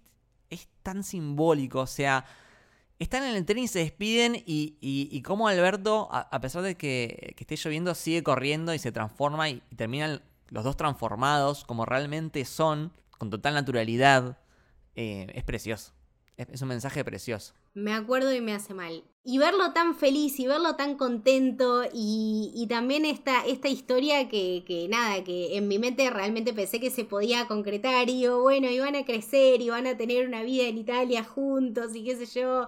Speaker 2: es tan simbólico, o sea, están en el tren y se despiden y, y, cómo Alberto, a, a pesar de que, que esté lloviendo, sigue corriendo y se transforma y, y terminan los dos transformados como realmente son, con total naturalidad. Eh, es precioso. Es, un mensaje precioso.
Speaker 1: Me acuerdo y me hace mal. Y verlo tan feliz y verlo tan contento y, y también esta, esta historia que, que nada, que en mi mente realmente pensé que se podía concretar y digo, bueno, iban a crecer y van a tener una vida en Italia juntos y qué sé yo.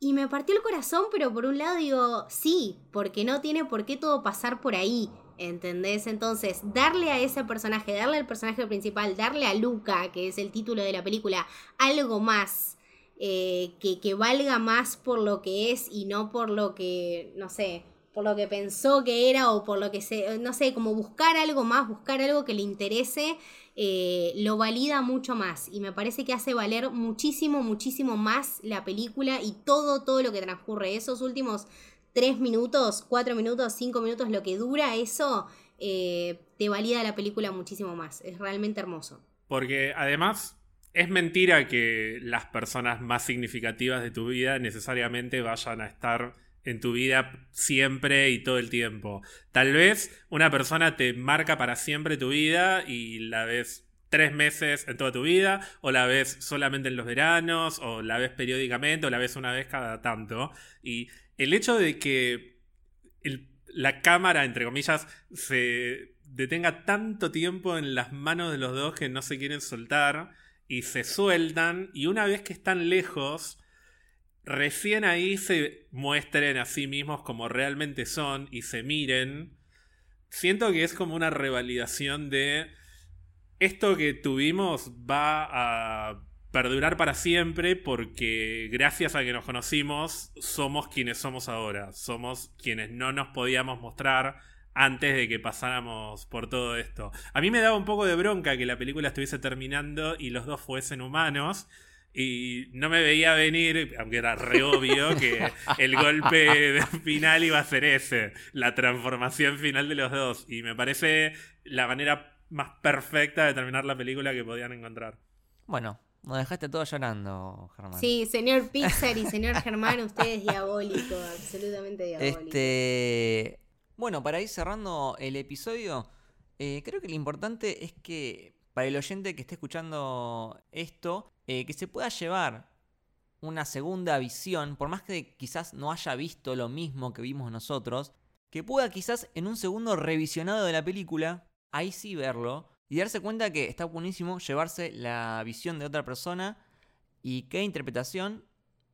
Speaker 1: Y me partió el corazón, pero por un lado digo, sí, porque no tiene por qué todo pasar por ahí. ¿Entendés? Entonces, darle a ese personaje, darle al personaje principal, darle a Luca, que es el título de la película, algo más eh, que, que valga más por lo que es y no por lo que, no sé, por lo que pensó que era o por lo que se, no sé, como buscar algo más, buscar algo que le interese, eh, lo valida mucho más y me parece que hace valer muchísimo, muchísimo más la película y todo, todo lo que transcurre. Esos últimos tres minutos, cuatro minutos, cinco minutos, lo que dura eso, eh, te valida la película muchísimo más. Es realmente hermoso.
Speaker 3: Porque además es mentira que las personas más significativas de tu vida necesariamente vayan a estar en tu vida siempre y todo el tiempo. Tal vez una persona te marca para siempre tu vida y la ves tres meses en toda tu vida, o la ves solamente en los veranos, o la ves periódicamente, o la ves una vez cada tanto. Y el hecho de que la cámara, entre comillas, se detenga tanto tiempo en las manos de los dos que no se quieren soltar y se sueltan y una vez que están lejos, recién ahí se muestren a sí mismos como realmente son y se miren. Siento que es como una revalidación de esto que tuvimos va a perdurar para siempre porque gracias a que nos conocimos somos quienes somos ahora, somos quienes no nos podíamos mostrar antes de que pasáramos por todo esto. A mí me daba un poco de bronca que la película estuviese terminando y los dos fuesen humanos. Y no me veía venir, aunque era re obvio, que el golpe final iba a ser ese, la transformación final de los dos. Y me parece la manera más perfecta de terminar la película que podían encontrar.
Speaker 2: Bueno, nos dejaste todo llorando, Germán.
Speaker 1: Sí, señor Pixar y señor Germán, usted es diabólico, absolutamente diabólico.
Speaker 2: Este, bueno, para ir cerrando el episodio, eh, creo que lo importante es que para el oyente que esté escuchando esto, eh, que se pueda llevar una segunda visión, por más que quizás no haya visto lo mismo que vimos nosotros, que pueda quizás en un segundo revisionado de la película, ahí sí verlo, y darse cuenta que está buenísimo llevarse la visión de otra persona y qué interpretación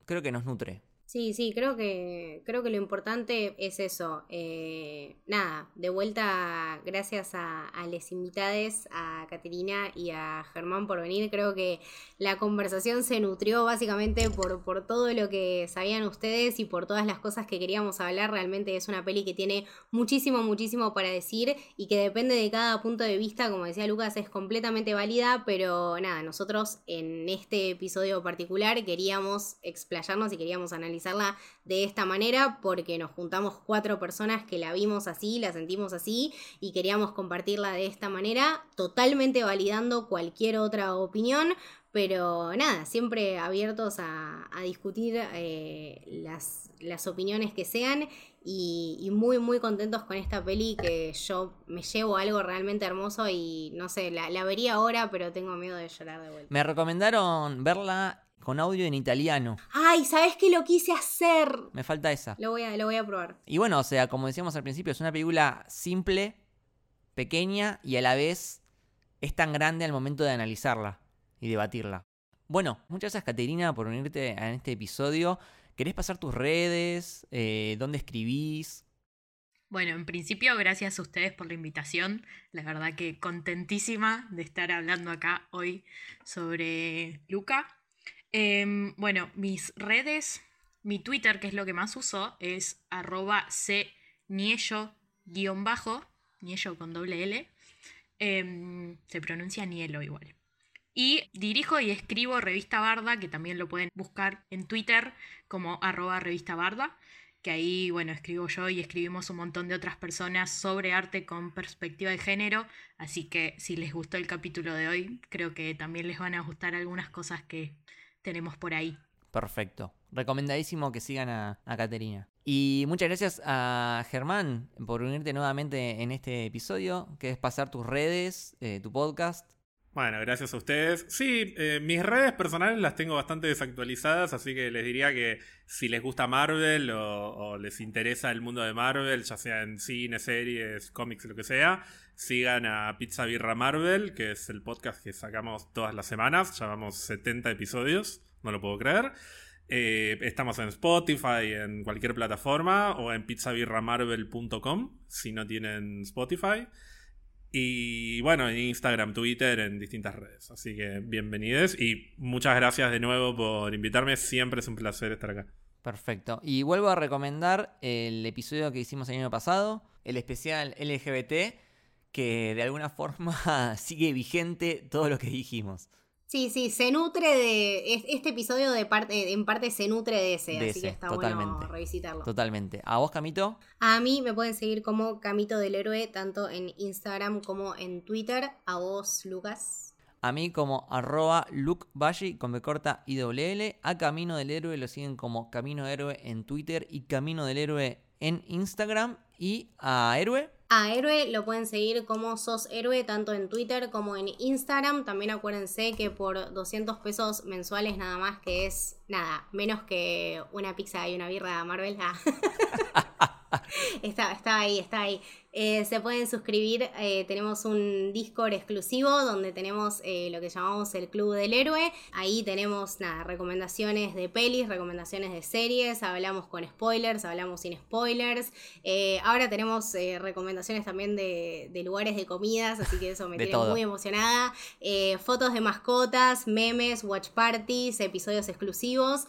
Speaker 2: creo que nos nutre.
Speaker 1: Sí, sí, creo que, creo que lo importante es eso. Eh, nada, de vuelta, gracias a, a les invitades, a Caterina y a Germán por venir. Creo que la conversación se nutrió básicamente por, por todo lo que sabían ustedes y por todas las cosas que queríamos hablar. Realmente es una peli que tiene muchísimo, muchísimo para decir y que depende de cada punto de vista, como decía Lucas, es completamente válida, pero nada, nosotros en este episodio particular queríamos explayarnos y queríamos analizar de esta manera porque nos juntamos cuatro personas que la vimos así, la sentimos así y queríamos compartirla de esta manera, totalmente validando cualquier otra opinión. Pero nada, siempre abiertos a, discutir eh, las, las opiniones que sean y, muy muy contentos con esta peli que yo me llevo algo realmente hermoso y no sé, la, la, vería ahora pero tengo miedo de llorar de vuelta.
Speaker 2: Me recomendaron verla con audio en italiano.
Speaker 1: Ay, ¿sabes qué lo quise hacer?
Speaker 2: Me falta esa.
Speaker 1: Lo voy a, lo voy a probar.
Speaker 2: Y bueno, o sea, como decíamos al principio, es una película simple, pequeña y a la vez es tan grande al momento de analizarla y debatirla. Bueno, muchas gracias Caterina por unirte a este episodio. ¿Querés pasar tus redes? Eh, ¿Dónde escribís?
Speaker 4: Bueno, en principio, gracias a ustedes por la invitación. La verdad que contentísima de estar hablando acá hoy sobre Luca. Em, bueno, mis redes, mi Twitter, que es lo que más uso, es arroba cniello-bajo, niello con doble L. Em, se pronuncia nielo igual. Y dirijo y escribo Revista Barda, que también lo pueden buscar en Twitter como arroba revista Barda, que ahí, bueno, escribo yo y escribimos un montón de otras personas sobre arte con perspectiva de género, así que si les gustó el capítulo de hoy, creo que también les van a gustar algunas cosas que tenemos por ahí.
Speaker 2: Perfecto. Recomendadísimo que sigan a, Caterina. Y muchas gracias a Germán por unirte nuevamente en este episodio, que es pasar tus redes, eh, tu podcast.
Speaker 3: Bueno, gracias a ustedes. Sí, eh, mis redes personales las tengo bastante desactualizadas, así que les diría que si les gusta Marvel o, les interesa el mundo de Marvel, ya sea en cine, series, cómics, lo que sea, sigan a Pizza Birra Marvel, que es el podcast que sacamos todas las semanas. Llevamos 70 episodios, no lo puedo creer. Eh, estamos en Spotify, en cualquier plataforma, o en pizzabirramarvel.com si no tienen Spotify. Y bueno, en Instagram, Twitter, en distintas redes. Así que bienvenidos y muchas gracias de nuevo por invitarme. Siempre es un placer estar acá.
Speaker 2: Perfecto. Y vuelvo a recomendar el episodio que hicimos el año pasado, el especial LGBT que de alguna forma sigue vigente todo lo que dijimos.
Speaker 1: Sí, sí, se nutre de. Este episodio de parte, en parte se nutre de ese, así que está bueno revisitarlo.
Speaker 2: Totalmente. ¿A vos, Camito?
Speaker 1: A mí me pueden seguir como Camito del Héroe, tanto en Instagram como en Twitter. A vos, Lucas.
Speaker 2: A mí como arroba Luke con B corta y doble A Camino del Héroe lo siguen como Camino Héroe en Twitter y Camino del Héroe en Instagram. Y a Héroe
Speaker 1: a Héroe lo pueden seguir como Sos Héroe tanto en Twitter como en Instagram. También acuérdense que por 200 pesos mensuales nada más, que es nada, menos que una pizza y una birra Marvel. Ah. está, está ahí, está ahí. Eh, se pueden suscribir, eh, tenemos un Discord exclusivo donde tenemos eh, lo que llamamos el Club del Héroe. Ahí tenemos nada, recomendaciones de pelis, recomendaciones de series, hablamos con spoilers, hablamos sin spoilers. ahora tenemos recomendaciones también de, lugares de comidas, así que eso me tiene muy emocionada. fotos de mascotas, memes, watch parties, episodios exclusivos.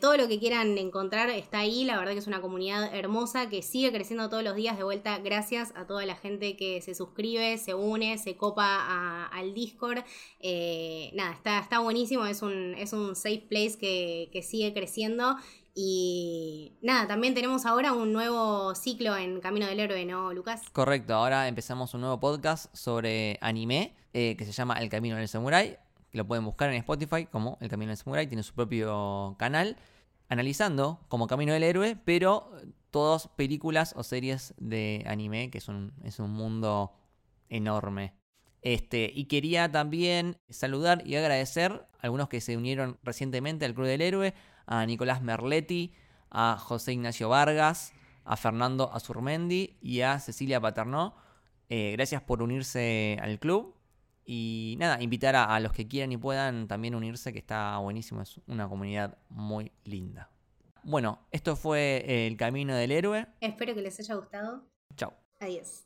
Speaker 1: todo lo que quieran encontrar está ahí. La verdad que es una comunidad hermosa que sigue creciendo todos los días de vuelta. Gracias a toda la gente que se suscribe, se une, se copa al Discord. Eh, nada, está, está buenísimo, es un, es un safe place que, sigue creciendo. Y nada, también tenemos ahora un nuevo ciclo en Camino del Héroe, ¿no, Lucas?
Speaker 2: Correcto, ahora empezamos un nuevo podcast sobre anime eh, que se llama El Camino del Samurai. Lo pueden buscar en Spotify como El Camino del Samurai, tiene su propio canal, analizando como Camino del Héroe, pero todas películas o series de anime, que es un, es un mundo enorme. Este, y quería también saludar y agradecer a algunos que se unieron recientemente al Club del Héroe, a Nicolás Merletti, a José Ignacio Vargas, a Fernando Azurmendi y a Cecilia Paternó. Eh, gracias por unirse al club. Y nada, invitar a los que quieran y puedan también unirse, que está buenísimo, es una comunidad muy linda. Bueno, esto fue El Camino del Héroe.
Speaker 1: Espero que les haya gustado.
Speaker 2: Chao.
Speaker 1: Adiós.